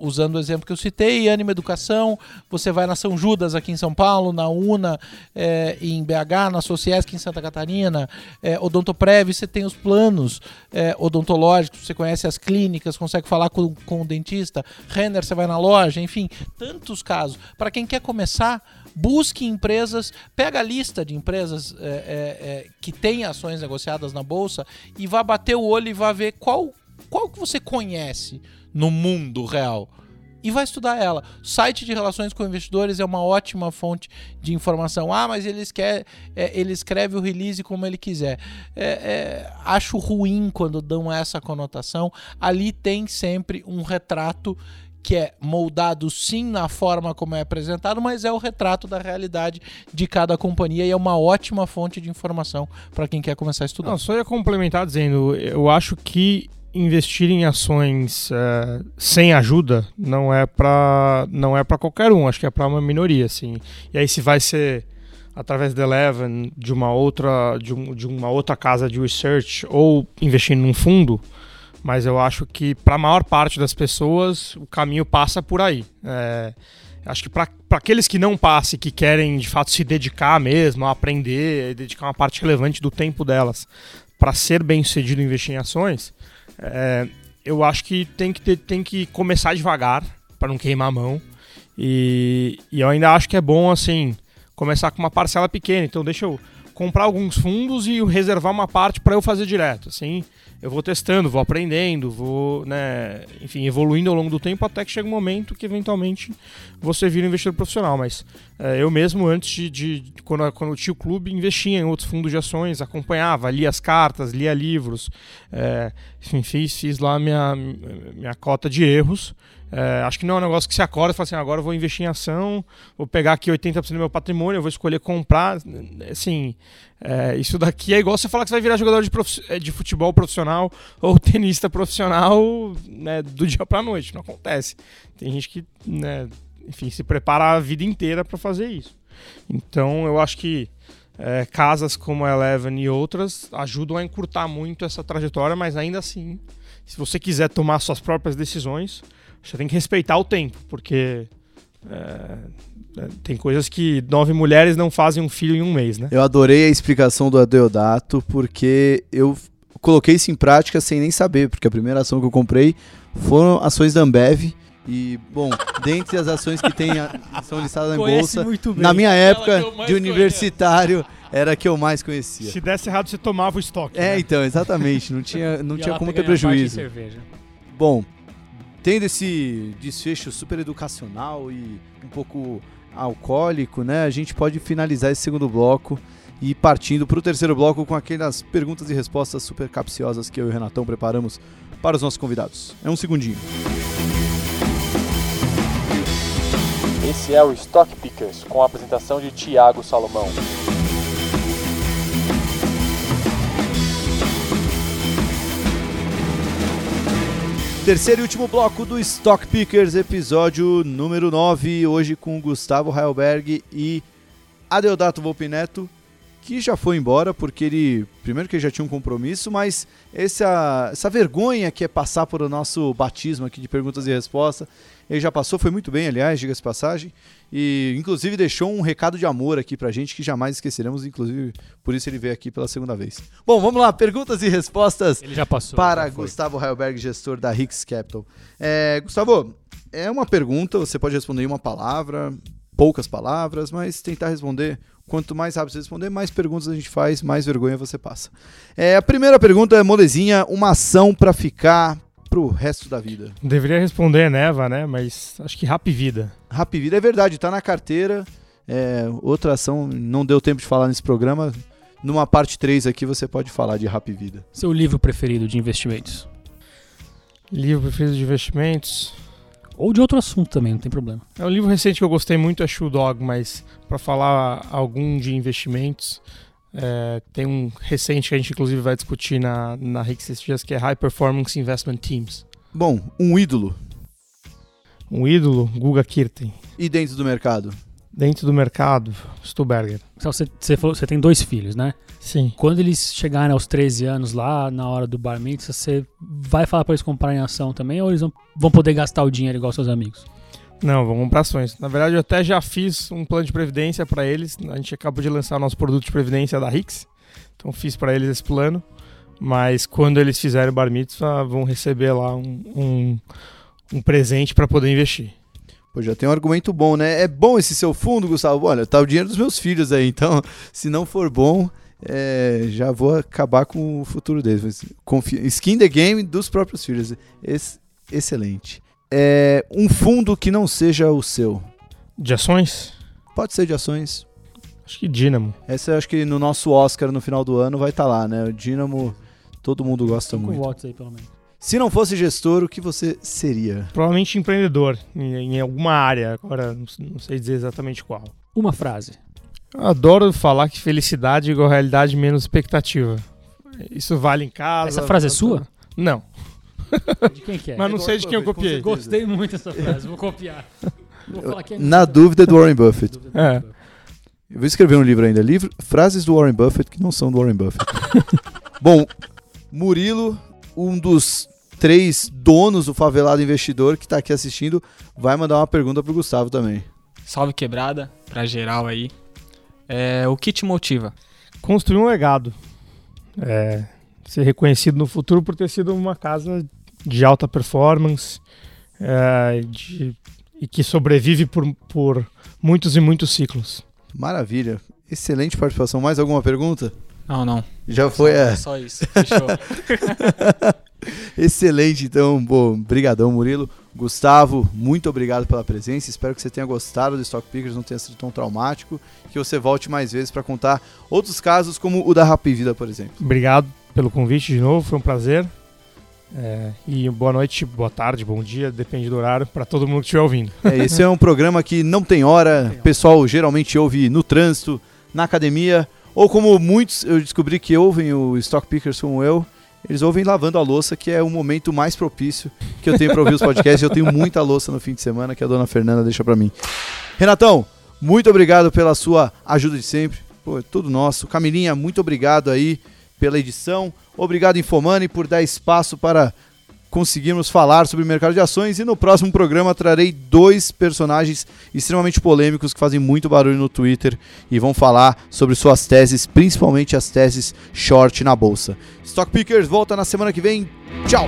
usando o exemplo que eu citei, Anima Educação, você vai na São Judas aqui em São Paulo, na UNA é, em BH, na Sociesc em Santa Catarina, é, Odontoprev, você tem os planos é, odontológicos, você conhece as clínicas, consegue falar com, com o dentista, Renner, você vai na loja, enfim, tantos casos. Para quem quer começar, busque empresas, pega a lista de empresas é, é, que têm ações negociadas na bolsa e vá bater o olho e vá ver qual, qual que você conhece no mundo real e vai estudar ela. O site de relações com investidores é uma ótima fonte de informação. Ah, mas ele, quer, é, ele escreve o release como ele quiser. É, é, acho ruim quando dão essa conotação. Ali tem sempre um retrato que é moldado sim na forma como é apresentado, mas é o retrato da realidade de cada companhia e é uma ótima fonte de informação para quem quer começar a estudar. Não, só ia complementar dizendo, eu acho que investir em ações é, sem ajuda não é para não é para qualquer um, acho que é para uma minoria, assim. E aí se vai ser através da Eleven, de uma outra de, um, de uma outra casa de research ou investindo num fundo, mas eu acho que para a maior parte das pessoas o caminho passa por aí. É, acho que para aqueles que não passam, que querem de fato se dedicar mesmo a aprender, dedicar uma parte relevante do tempo delas para ser bem sucedido investir em ações, é, eu acho que tem que, ter, tem que começar devagar para não queimar a mão. E, e eu ainda acho que é bom, assim, começar com uma parcela pequena. Então, deixa eu comprar alguns fundos e reservar uma parte para eu fazer direto. Assim, eu vou testando, vou aprendendo, vou, né, enfim, evoluindo ao longo do tempo até que chega um momento que eventualmente você vira investidor profissional. Mas é, eu mesmo, antes de, de, quando, quando eu tinha o clube, investia em outros fundos de ações, acompanhava, lia as cartas, lia livros, é, enfim, fiz, fiz lá minha, minha cota de erros. É, acho que não é um negócio que se acorda e fala assim, agora eu vou investir em ação, vou pegar aqui 80% do meu patrimônio, eu vou escolher comprar. Assim, é, isso daqui é igual você falar que você vai virar jogador de, é, de futebol profissional ou tenista profissional né, do dia para noite. Não acontece. Tem gente que, né, enfim, se prepara a vida inteira para fazer isso. Então, eu acho que é, casas como a Eleven e outras ajudam a encurtar muito essa trajetória, mas ainda assim, se você quiser tomar suas próprias decisões, você tem que respeitar o tempo, porque é, é, tem coisas que nove mulheres não fazem um filho em um mês, né? Eu adorei a explicação do Adeodato, porque eu coloquei isso em prática sem nem saber, porque a primeira ação que eu comprei foram ações da Ambev. E, bom, dentre as ações que tem a, são listadas em bolsa, na minha época de universitário, conheço. era a que eu mais conhecia. Se desse errado, você tomava o estoque. É, né? então, exatamente. Não tinha, não tinha como ter prejuízo. Bom, tendo esse desfecho super educacional e um pouco alcoólico, né? A gente pode finalizar esse segundo bloco e partindo para o terceiro bloco com aquelas perguntas e respostas super capciosas que eu e o Renatão preparamos para os nossos convidados. É um segundinho. Esse é o Stock Pickers com a apresentação de Tiago Salomão. Terceiro e último bloco do Stock Pickers, episódio número 9, hoje com Gustavo Heilberg e Adeodato Volpineto, que já foi embora porque ele, primeiro que ele já tinha um compromisso, mas essa, essa vergonha que é passar por o nosso batismo aqui de perguntas e respostas, ele já passou, foi muito bem, aliás, diga-se passagem. E inclusive deixou um recado de amor aqui pra gente que jamais esqueceremos, inclusive por isso ele veio aqui pela segunda vez. Bom, vamos lá, perguntas e respostas ele já passou, para já Gustavo Heilberg, gestor da Hicks Capital. É, Gustavo, é uma pergunta, você pode responder em uma palavra, poucas palavras, mas tentar responder. Quanto mais rápido você responder, mais perguntas a gente faz, mais vergonha você passa. É, a primeira pergunta é molezinha, uma ação para ficar pro resto da vida? Deveria responder Neva, né? Mas acho que Rap Vida. Rap Vida é verdade, tá na carteira. É, outra ação, não deu tempo de falar nesse programa. Numa parte 3 aqui você pode falar de Rap Vida. Seu livro preferido de investimentos? Livro preferido de investimentos? Ou de outro assunto também, não tem problema. É um livro recente que eu gostei muito, é Shoe Dog, mas para falar algum de investimentos, é, tem um recente que a gente inclusive vai discutir na, na Rick esses dias, que é High Performance Investment Teams. Bom, um ídolo. Um ídolo, Guga Kirten. E dentro do mercado? Dentro do mercado, Stuberger. Então você, você, falou, você tem dois filhos, né? Sim. Quando eles chegarem aos 13 anos lá, na hora do bar mitzvah, você vai falar para eles comprarem ação também ou eles vão, vão poder gastar o dinheiro igual seus amigos? Não, vão comprar ações. Na verdade, eu até já fiz um plano de previdência para eles. A gente acabou de lançar o nosso produto de previdência da Rix. Então fiz para eles esse plano. Mas quando eles fizerem o bar mitzvah, vão receber lá um, um, um presente para poder investir. Pô, já tem um argumento bom, né? É bom esse seu fundo, Gustavo. Olha, tá o dinheiro dos meus filhos aí. Então, se não for bom, é, já vou acabar com o futuro deles. Confia, skin the game dos próprios filhos. Esse, excelente é, um fundo que não seja o seu? De ações? Pode ser de ações. Acho que Dynamo. Essa eu acho que no nosso Oscar no final do ano vai estar tá lá, né? O Dynamo todo mundo gosta Cinco muito. votos aí, pelo menos. Se não fosse gestor, o que você seria? Provavelmente empreendedor, em, em alguma área. Agora, não, não, sei dizer exatamente qual. Uma frase. Eu adoro falar que felicidade é igual realidade menos expectativa. Isso vale em casa. Essa frase é sua? Não. De quem que é? Mas não sei de quem eu copiei. Gostei muito dessa frase, vou copiar. Vou é Na dúvida do Warren Buffett. É. Eu vou escrever um livro ainda. Livro, frases do Warren Buffett que não são do Warren Buffett. Bom, Murilo, um dos três donos do Favelado Investidor que está aqui assistindo, vai mandar uma pergunta pro Gustavo também. Salve quebrada, pra geral aí. É, o que te motiva? Construir um legado. É, ser reconhecido no futuro por ter sido uma casa de alta performance é, de, e que sobrevive por, por muitos e muitos ciclos. Maravilha. Excelente participação. Mais alguma pergunta? Não, não. Já foi, é. Só isso. Fechou. Excelente, então, bom, brigadão, Murilo. Gustavo, muito obrigado pela presença. Espero que você tenha gostado do Stock Pickers, não tenha sido tão traumático, que você volte mais vezes para contar outros casos, como o da Rap Vida, por exemplo. Obrigado pelo convite de novo, foi um prazer. É, e boa noite, boa tarde, bom dia, depende do horário, para todo mundo que estiver ouvindo. É, esse é um programa que não tem hora, o pessoal geralmente ouve no trânsito, na academia, ou como muitos eu descobri que ouvem o Stock Pickers como eu, eles ouvem lavando a louça, que é o momento mais propício que eu tenho para ouvir os podcasts. Eu tenho muita louça no fim de semana que a dona Fernanda deixa para mim. Renatão, muito obrigado pela sua ajuda de sempre. Pô, é tudo nosso. Camilinha, muito obrigado aí pela edição. Obrigado, Infomani, por dar espaço para conseguirmos falar sobre o mercado de ações. E no próximo programa trarei dois personagens extremamente polêmicos que fazem muito barulho no Twitter e vão falar sobre suas teses, principalmente as teses short na bolsa. Stock Pickers volta na semana que vem. Tchau!